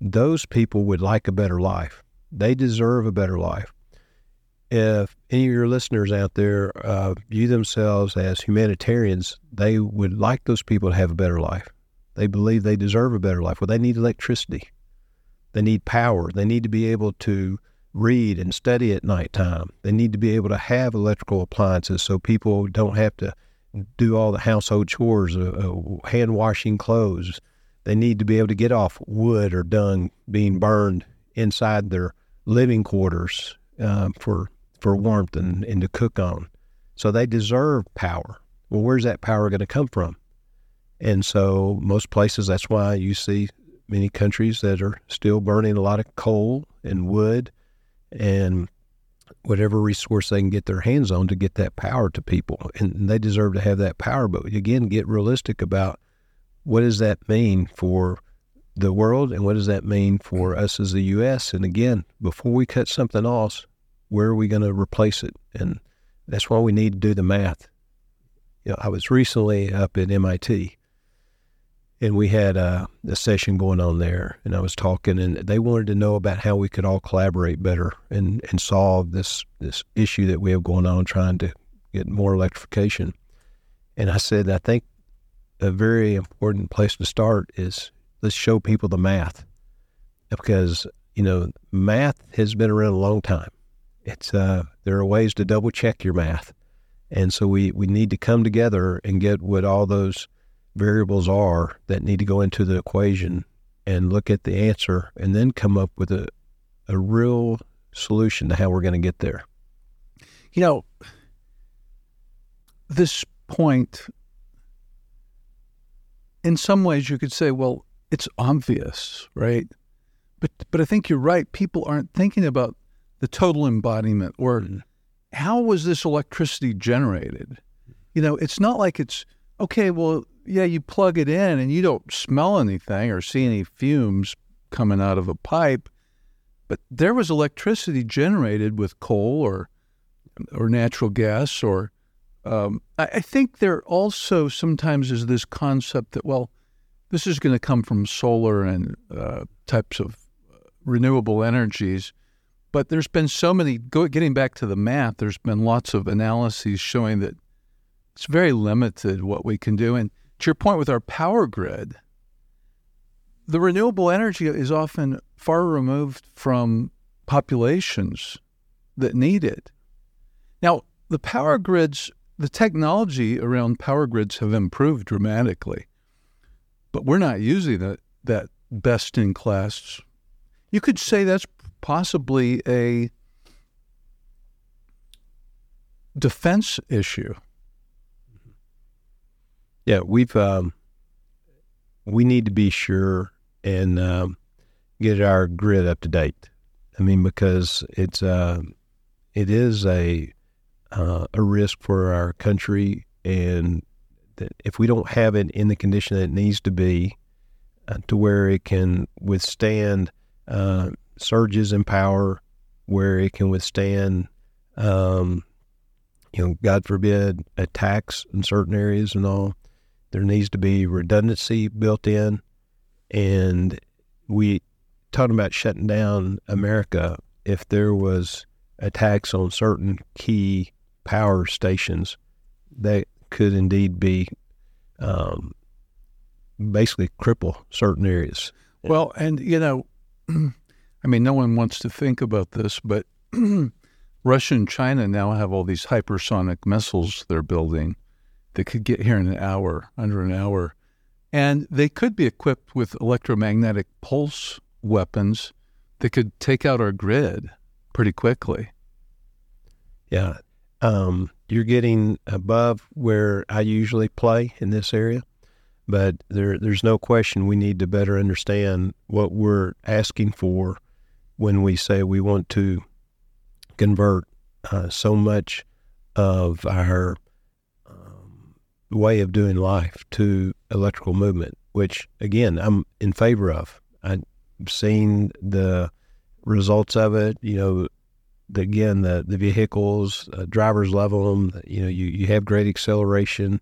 Those people would like a better life. They deserve a better life. If any of your listeners out there uh, view themselves as humanitarians, they would like those people to have a better life. They believe they deserve a better life. Well, they need electricity. They need power. They need to be able to read and study at nighttime. They need to be able to have electrical appliances so people don't have to do all the household chores, uh, uh, hand washing clothes. They need to be able to get off wood or dung being burned inside their living quarters uh, for for warmth and, and to cook on. So they deserve power. Well, where's that power going to come from? And so, most places, that's why you see many countries that are still burning a lot of coal and wood and whatever resource they can get their hands on to get that power to people. And they deserve to have that power. But again, get realistic about what does that mean for the world and what does that mean for us as the U.S. And again, before we cut something off, where are we going to replace it? And that's why we need to do the math. You know, I was recently up at MIT and we had a, a, session going on there and i was talking and they wanted to know about how we could all collaborate better and, and solve this this issue that we have going on trying to get more electrification. And i said i think a very important place to start is let's show people the math because you know math has been around a long time. It's uh, there are ways to double check your math and so we, we need to come together and get what all those variables are that need to go into the equation and look at the answer and then come up with a, a real solution to how we're going to get there. You know, this point, in some ways, you could say, well, it's obvious, right? But but I think you're right. People aren't thinking about the total embodiment or mm-hmm. how was this electricity generated? You know, it's not like it's okay. Well, yeah, you plug it in and you don't smell anything or see any fumes coming out of a pipe. But there was electricity generated with coal or or natural gas or um, I, I think there also sometimes is this concept that well, this is going to come from solar and uh, types of uh, renewable energies. But there's been so many, getting back to the math, there's been lots of analyses showing that it's very limited what we can do. And to your point with our power grid, the renewable energy is often far removed from populations that need it. Now, the power grids the technology around power grids have improved dramatically, but we're not using that that best in class. You could say that's possibly a defense issue. Yeah, we've um, we need to be sure and um, get our grid up to date. I mean, because it's uh, it is a uh, a risk for our country, and if we don't have it in the condition that it needs to be, uh, to where it can withstand uh, surges in power, where it can withstand, um, you know, God forbid, attacks in certain areas and all. There needs to be redundancy built in, and we talking about shutting down America. If there was attacks on certain key power stations, that could indeed be um, basically cripple certain areas. Well, and you know, I mean, no one wants to think about this, but Russia and China now have all these hypersonic missiles they're building that could get here in an hour, under an hour. And they could be equipped with electromagnetic pulse weapons that could take out our grid pretty quickly. Yeah. Um, you're getting above where I usually play in this area, but there, there's no question we need to better understand what we're asking for when we say we want to convert uh, so much of our way of doing life to electrical movement, which again, I'm in favor of. I've seen the results of it. You know, the, again, the, the vehicles, uh, drivers love them. You know, you, you have great acceleration.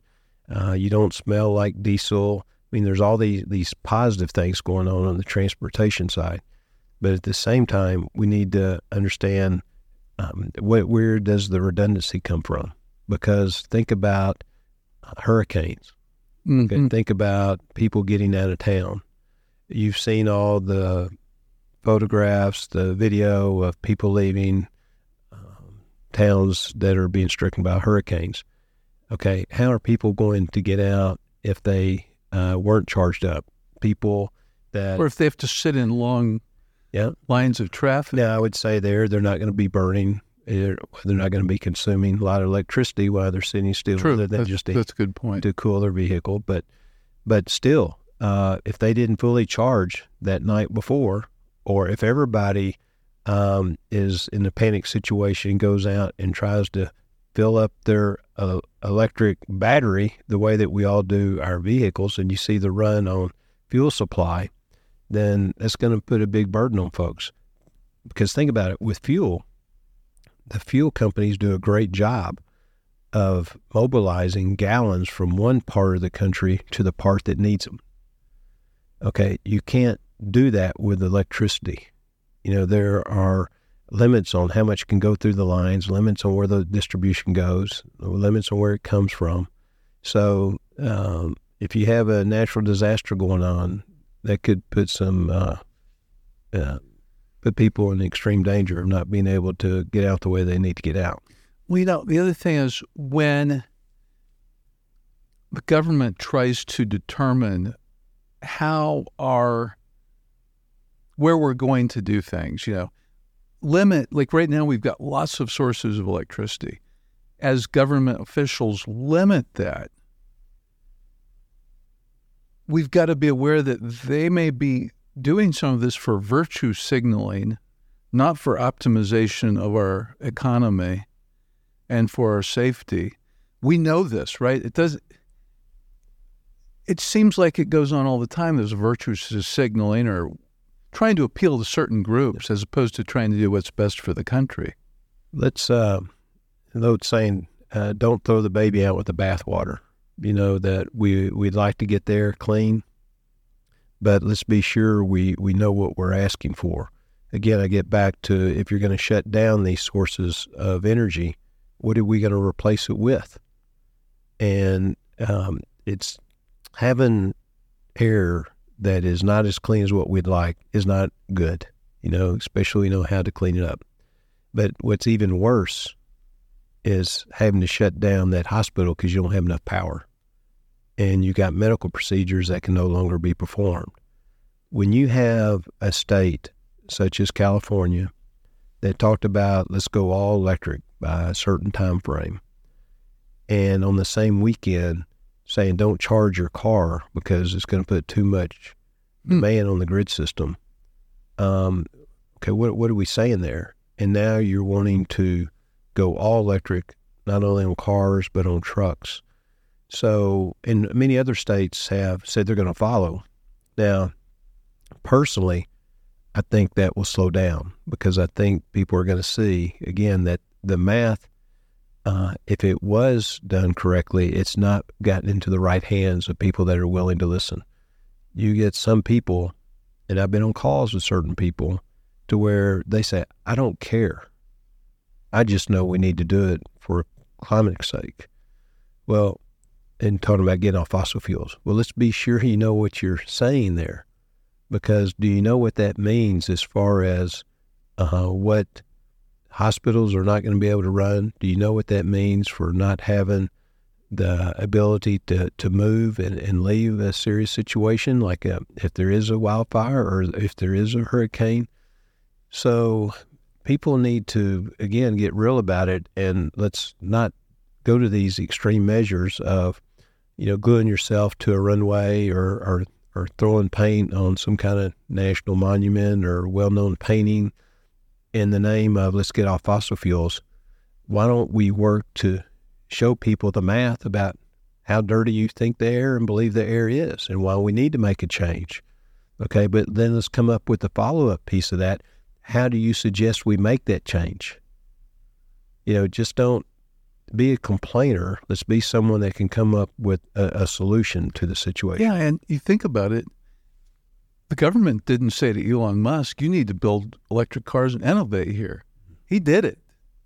Uh, you don't smell like diesel. I mean, there's all these, these positive things going on on the transportation side. But at the same time, we need to understand um, where, where does the redundancy come from? Because think about hurricanes. Okay, Mhm. think about people getting out of town. You've seen all the photographs, the video of people leaving um, towns that are being stricken by hurricanes. Okay, how are people going to get out if they uh, weren't charged up? People that Or if they have to sit in long Yeah. lines of traffic. now I would say there they're not going to be burning. They're, they're not going to be consuming a lot of electricity while they're sitting still. True. Other than That's, just to that's a good point. to cool their vehicle. But but still, uh, if they didn't fully charge that night before, or if everybody um, is in a panic situation, goes out and tries to fill up their uh, electric battery the way that we all do our vehicles, and you see the run on fuel supply, then that's going to put a big burden on folks. Because think about it, with fuel, the fuel companies do a great job of mobilizing gallons from one part of the country to the part that needs them. Okay, you can't do that with electricity. You know, there are limits on how much can go through the lines, limits on where the distribution goes, limits on where it comes from. So, um, if you have a natural disaster going on, that could put some uh, uh, put people in extreme danger of not being able to get out the way they need to get out. Well, you know, the other thing is when the government tries to determine how our where we're going to do things, you know, limit like right now we've got lots of sources of electricity. As government officials limit that, we've got to be aware that they may be doing some of this for virtue signaling, not for optimization of our economy and for our safety. We know this, right? It does. It seems like it goes on all the time. There's virtue signaling or trying to appeal to certain groups as opposed to trying to do what's best for the country. let's uh though it's saying uh, don't throw the baby out with the bathwater you know that we we'd like to get there clean but let's be sure we we know what we're asking for. Again i get back to if you're going to shut down these sources of energy what are we going to replace it with? And um, it's having air that is not as clean as what we'd like is not good you know especially you know how to clean it up. But what's even worse is having to shut down that hospital because you don't have enough power. And you got medical procedures that can no longer be performed. When you have a state such as California that talked about let's go all electric by a certain time frame, and on the same weekend saying don't charge your car because it's going to put too much Hmm. demand on the grid system. Um, okay, what what are we saying there? And now you're wanting to go all electric, not only on cars but on trucks. So, and many other states have said they're going to follow. Now, personally, I think that will slow down because I think people are going to see again that the math, uh, if it was done correctly, it's not gotten into the right hands of people that are willing to listen. You get some people, and I've been on calls with certain people, to where they say, "I don't care. I just know we need to do it for climate's sake." Well, and talking about getting off fossil fuels. Well, let's be sure you know what you're saying there because do you know what that means as far as uh, what hospitals are not going to be able to run? Do you know what that means for not having the ability to, to move and, and leave a serious situation, like a, if there is a wildfire or if there is a hurricane? So people need to, again, get real about it and let's not go to these extreme measures of, you know, gluing yourself to a runway or, or or throwing paint on some kind of national monument or well known painting in the name of let's get off fossil fuels, why don't we work to show people the math about how dirty you think the air and believe the air is and why we need to make a change? Okay, but then let's come up with the follow up piece of that. How do you suggest we make that change? You know, just don't be a complainer. Let's be someone that can come up with a, a solution to the situation. Yeah, and you think about it, the government didn't say to Elon Musk, you need to build electric cars and innovate here. He did it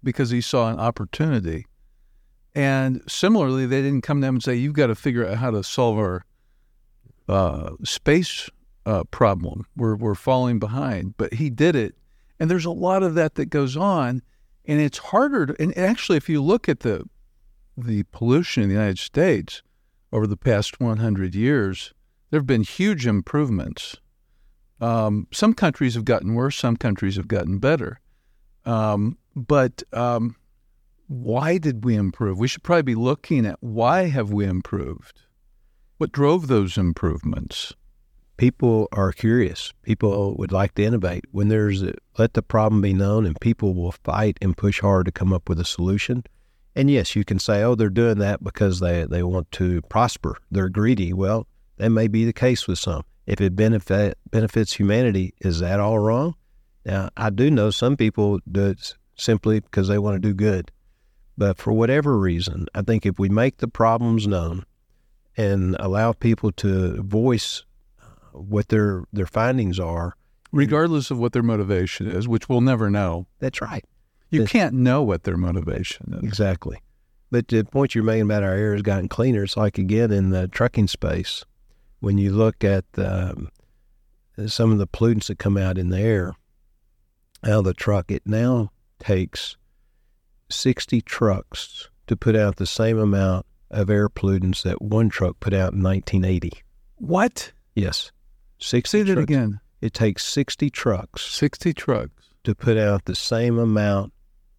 because he saw an opportunity. And similarly, they didn't come to him and say, you've got to figure out how to solve our uh, space uh, problem. We're, we're falling behind. But he did it. And there's a lot of that that goes on. And it's harder to, and actually, if you look at the the pollution in the United States over the past 100 years, there have been huge improvements. Um, some countries have gotten worse, some countries have gotten better. Um, but um, why did we improve? We should probably be looking at why have we improved? What drove those improvements? People are curious. People would like to innovate. When there's a, let the problem be known, and people will fight and push hard to come up with a solution. And yes, you can say, oh, they're doing that because they, they want to prosper. They're greedy. Well, that may be the case with some. If it benefit, benefits humanity, is that all wrong? Now, I do know some people do it simply because they want to do good. But for whatever reason, I think if we make the problems known and allow people to voice what their their findings are, Regardless of what their motivation is, which we'll never know. that's right. You Yes. can't know what their motivation is. Exactly. But the point you're making about our air has gotten cleaner. It's like again in the trucking space, when you look at um, some of the pollutants that come out in the air out of the truck, it now takes 60 trucks to put out the same amount of air pollutants that one truck put out in 1980. What? Yes. 60 Say that trucks. again. It takes 60 trucks 60 trucks. to put out the same amount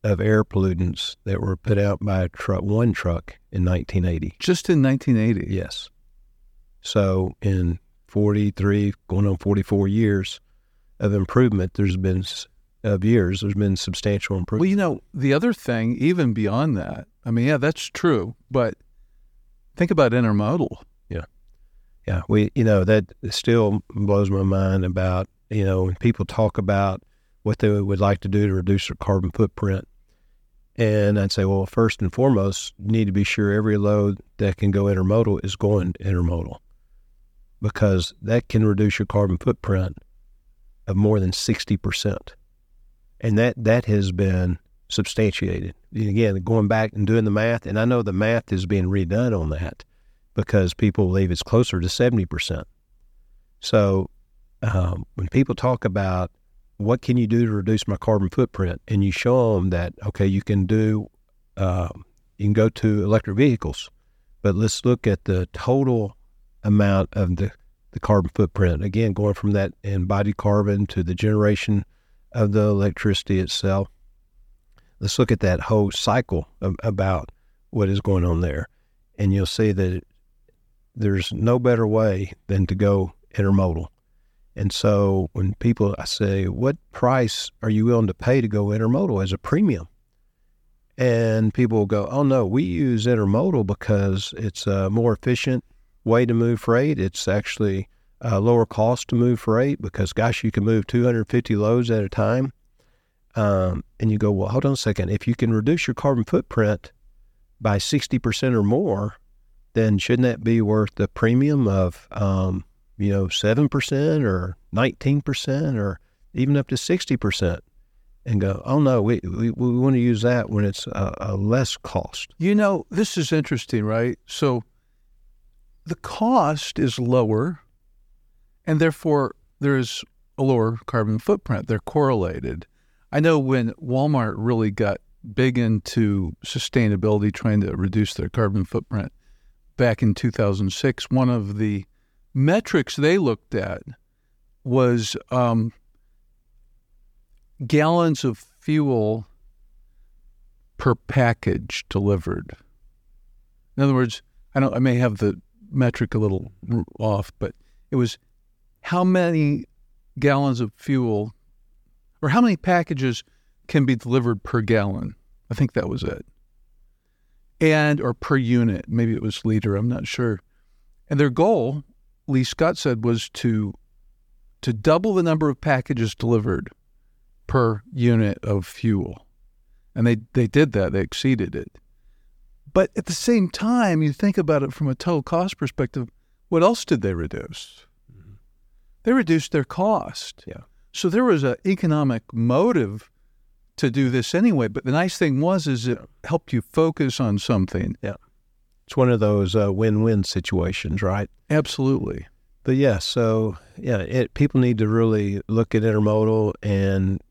of air pollutants that were put out by a truck, one truck in 1980. Just in 1980. Yes. So in 43, going on 44 years of improvement, there's been of years, there's been substantial improvement. Well, you know, the other thing, even beyond that, I mean, yeah, that's true, but think about intermodal. Yeah, we, you know, that still blows my mind about, you know, when people talk about what they would like to do to reduce their carbon footprint. And I'd say, well, first and foremost, you need to be sure every load that can go intermodal is going intermodal because that can reduce your carbon footprint of more than 60%. And that, that has been substantiated. And again, going back and doing the math, and I know the math is being redone on that because people believe it's closer to 70%. So um, when people talk about what can you do to reduce my carbon footprint, and you show them that, okay, you can do uh, you can go to electric vehicles, but let's look at the total amount of the, the carbon footprint. Again, going from that embodied carbon to the generation of the electricity itself. Let's look at that whole cycle of, about what is going on there. And you'll see that there's no better way than to go intermodal. And so when people, I say, what price are you willing to pay to go intermodal as a premium? And people will go, oh no, we use intermodal because it's a more efficient way to move freight. It's actually a lower cost to move freight because, gosh, you can move 250 loads at a time. Um, and you go, well, hold on a second. If you can reduce your carbon footprint by 60% or more, then shouldn't that be worth the premium of um, you know, 7% or 19% or even up to 60% and go, oh no, we, we, we want to use that when it's a, a less cost. You know, this is interesting, right? So the cost is lower and therefore there is a lower carbon footprint. They're correlated. I know when Walmart really got big into sustainability, trying to reduce their carbon footprint back in 2006, one of the metrics they looked at was um, gallons of fuel per package delivered. In other words, I don't. I may have the metric a little off, but it was how many gallons of fuel, or how many packages can be delivered per gallon. I think that was it. And or per unit, maybe it was liter. I'm not sure. And their goal Lee Scott said was to to double the number of packages delivered per unit of fuel. And they, they did that, they exceeded it. But at the same time, you think about it from a total cost perspective, what else did they reduce? Mm-hmm. They reduced their cost. Yeah. So there was an economic motive to do this anyway. But the nice thing was is it helped you focus on something. Yeah. It's one of those uh, win-win situations, right? Absolutely. But yeah, so yeah, it, people need to really look at intermodal, and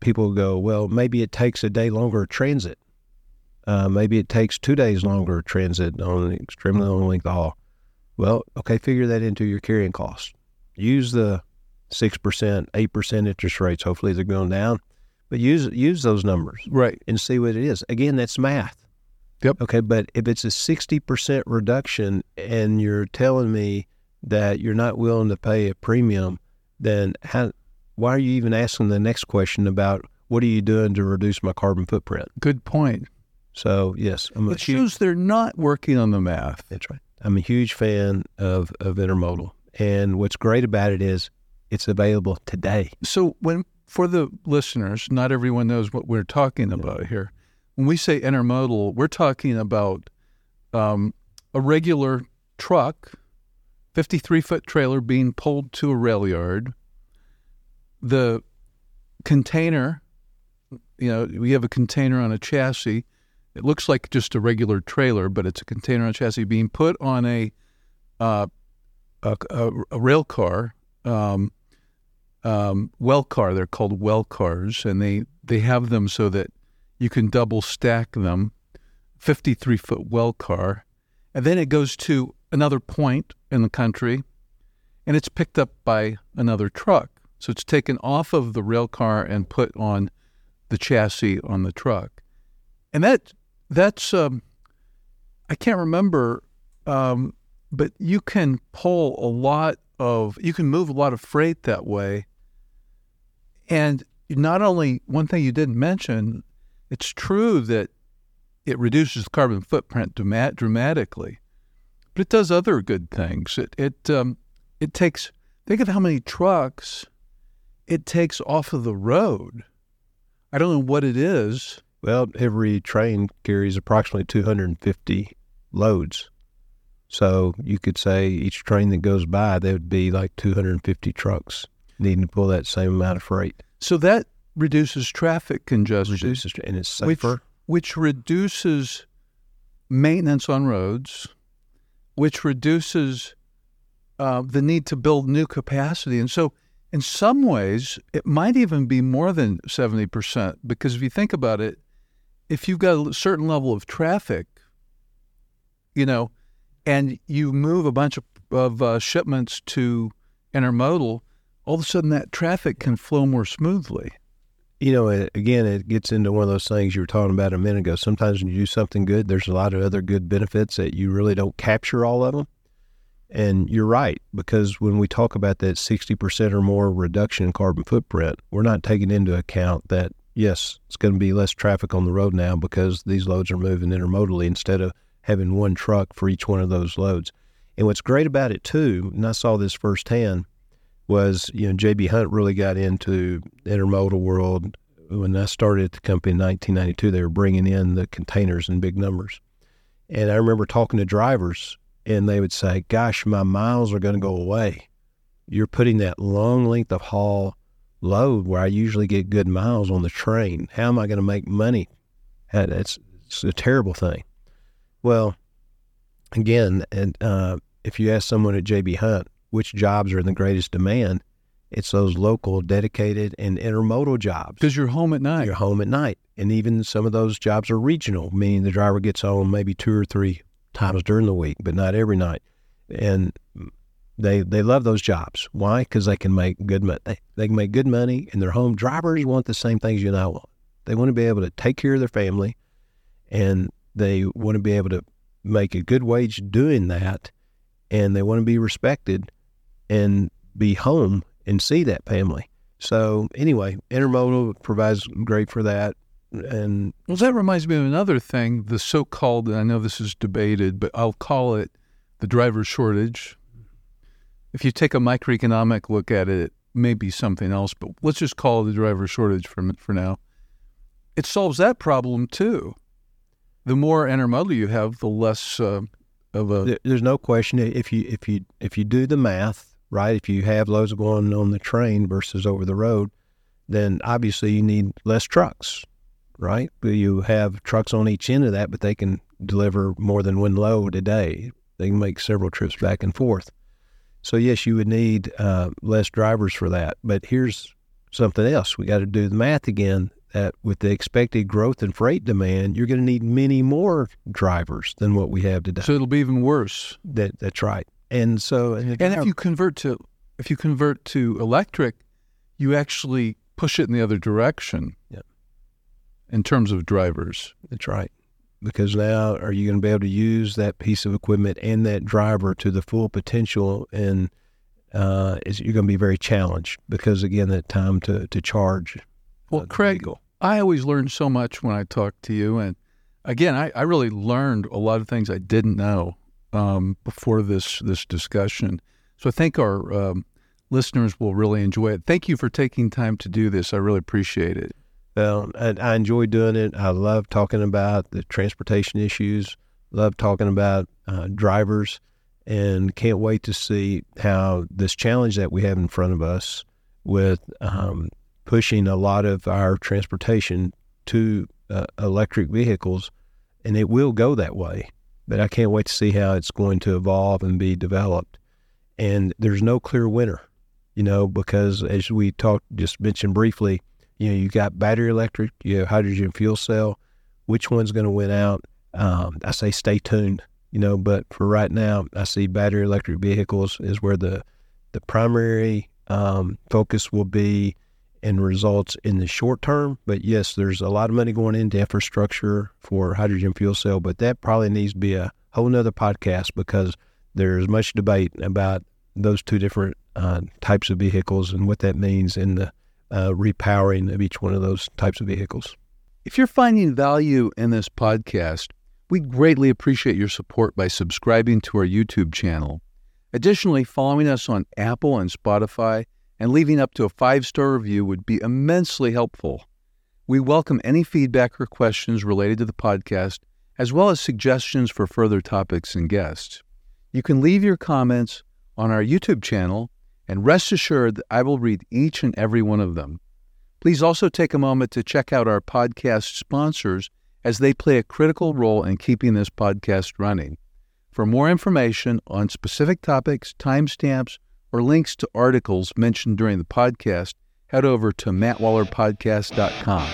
people go, well, maybe it takes a day longer transit. Uh, maybe it takes two days longer transit on an extremely long length haul. Well, okay, figure that into your carrying cost. Use the six percent, eight percent interest rates. Hopefully, they're going down, but use use those numbers, right, and see what it is. Again, that's math. Yep. Okay, but if it's a 60% reduction and you're telling me that you're not willing to pay a premium, then how, why are you even asking the next question about what are you doing to reduce my carbon footprint? Good point. So, yes, I'm it shows they're not working on the math. That's right. I'm a huge fan of, of intermodal. And what's great about it is it's available today. So, when for the listeners, not everyone knows what we're talking yeah. about here when we say intermodal, we're talking about um, a regular truck, 53 foot trailer being pulled to a rail yard. The container, you know, we have a container on a chassis. It looks like just a regular trailer, but it's a container on a chassis being put on a uh, a, a, a, rail car, um, um, well car. They're called well cars, and they they have them so that you can double stack them, 53 foot well car, and then it goes to another point in the country and it's picked up by another truck. So it's taken off of the rail car and put on the chassis on the truck. And that that's um, I can't remember, um, but you can pull a lot of you can move a lot of freight that way. And not only one thing you didn't mention it's true that it reduces carbon footprint dramatically, but it does other good things. It it um, it takes think of how many trucks it takes off of the road. I don't know what it is. Well, every train carries approximately 250 loads. So you could say each train that goes by, there would be like 250 trucks needing to pull that same amount of freight. So that reduces traffic congestion. Reduces, and it's safer. Which, which reduces maintenance on roads, which reduces uh, the need to build new capacity. And so, in some ways, it might even be more than 70%, because if you think about it, if you've got a certain level of traffic, you know, and you move a bunch of, of uh, shipments to intermodal, all of a sudden that traffic can flow more smoothly. You know, again, it gets into one of those things you were talking about a minute ago. Sometimes when you do something good, there's a lot of other good benefits that you really don't capture all of them. And you're right, because when we talk about that 60% or more reduction in carbon footprint, we're not taking into account that, yes, it's going to be less traffic on the road now because these loads are moving intermodally instead of having one truck for each one of those loads. And what's great about it, too, and I saw this firsthand, was, you know, J.B. Hunt really got into the intermodal world. When I started at the company in 1992, they were bringing in the containers in big numbers. And I remember talking to drivers and they would say, Gosh, my miles are going to go away. You're putting that long length of haul load where I usually get good miles on the train. How am I going to make money? That's it's a terrible thing. Well, again, and uh, if you ask someone at JB Hunt which jobs are in the greatest demand, it's those local, dedicated, and intermodal jobs. Because you're home at night. You're home at night. And even some of those jobs are regional, meaning the driver gets home maybe two or three times during the week, but not every night. And they they love those jobs. Why? Because they can make good money. They, they can make good money, and their home drivers want the same things you and I want. They want to be able to take care of their family, and they want to be able to make a good wage doing that, and they want to be respected and be home and see that family. So anyway, intermodal provides great for that. And well, that reminds me of another thing the so called, I know this is debated, but I'll call it the driver shortage. If you take a microeconomic look at it, it may be something else, but let's just call it the driver shortage for, for now. It solves that problem too. The more intermodal you have, the less uh, of a. There's no question if you if you if you do the math right, if you have loads going on the train versus over the road, then obviously you need less trucks right? You have trucks on each end of that, but they can deliver more than one load a day. They can make several trips back and forth. So yes, you would need uh, less drivers for that. But here's something else: we got to do the math again. That with the expected growth in freight demand, you're going to need many more drivers than what we have today. So it'll be even worse. That that's right. And so, and, and if you convert to if you convert to electric, you actually push it in the other direction. Yep in terms of drivers. That's right. Because now, are you going to be able to use that piece of equipment and that driver to the full potential? And uh, is, you're going to be very challenged because, again, that time to, to charge. Well, uh, Craig, vehicle. I always learn so much when I talk to you. And again, I, I really learned a lot of things I didn't know um, before this, this discussion. So I think our um, listeners will really enjoy it. Thank you for taking time to do this. I really appreciate it. Well, I, I enjoy doing it. I love talking about the transportation issues. Love talking about uh, drivers, and can't wait to see how this challenge that we have in front of us with um, pushing a lot of our transportation to uh, electric vehicles, and it will go that way. But I can't wait to see how it's going to evolve and be developed. And there's no clear winner, you know, because as we talked, just mentioned briefly, you know, you got battery electric, you have hydrogen fuel cell. Which one's going to win out? Um, I say stay tuned, you know, but for right now, I see battery electric vehicles is where the the primary um, focus will be and results in the short term. But yes, there's a lot of money going into infrastructure for hydrogen fuel cell, but that probably needs to be a whole nother podcast because there's much debate about those two different uh, types of vehicles and what that means in the uh, repowering of each one of those types of vehicles. If you're finding value in this podcast, we greatly appreciate your support by subscribing to our YouTube channel. Additionally, following us on Apple and Spotify and leaving up to a five star review would be immensely helpful. We welcome any feedback or questions related to the podcast, as well as suggestions for further topics and guests. You can leave your comments on our YouTube channel and rest assured that I will read each and every one of them. Please also take a moment to check out our podcast sponsors as they play a critical role in keeping this podcast running. For more information on specific topics, timestamps, or links to articles mentioned during the podcast, head over to mattwallerpodcast.com.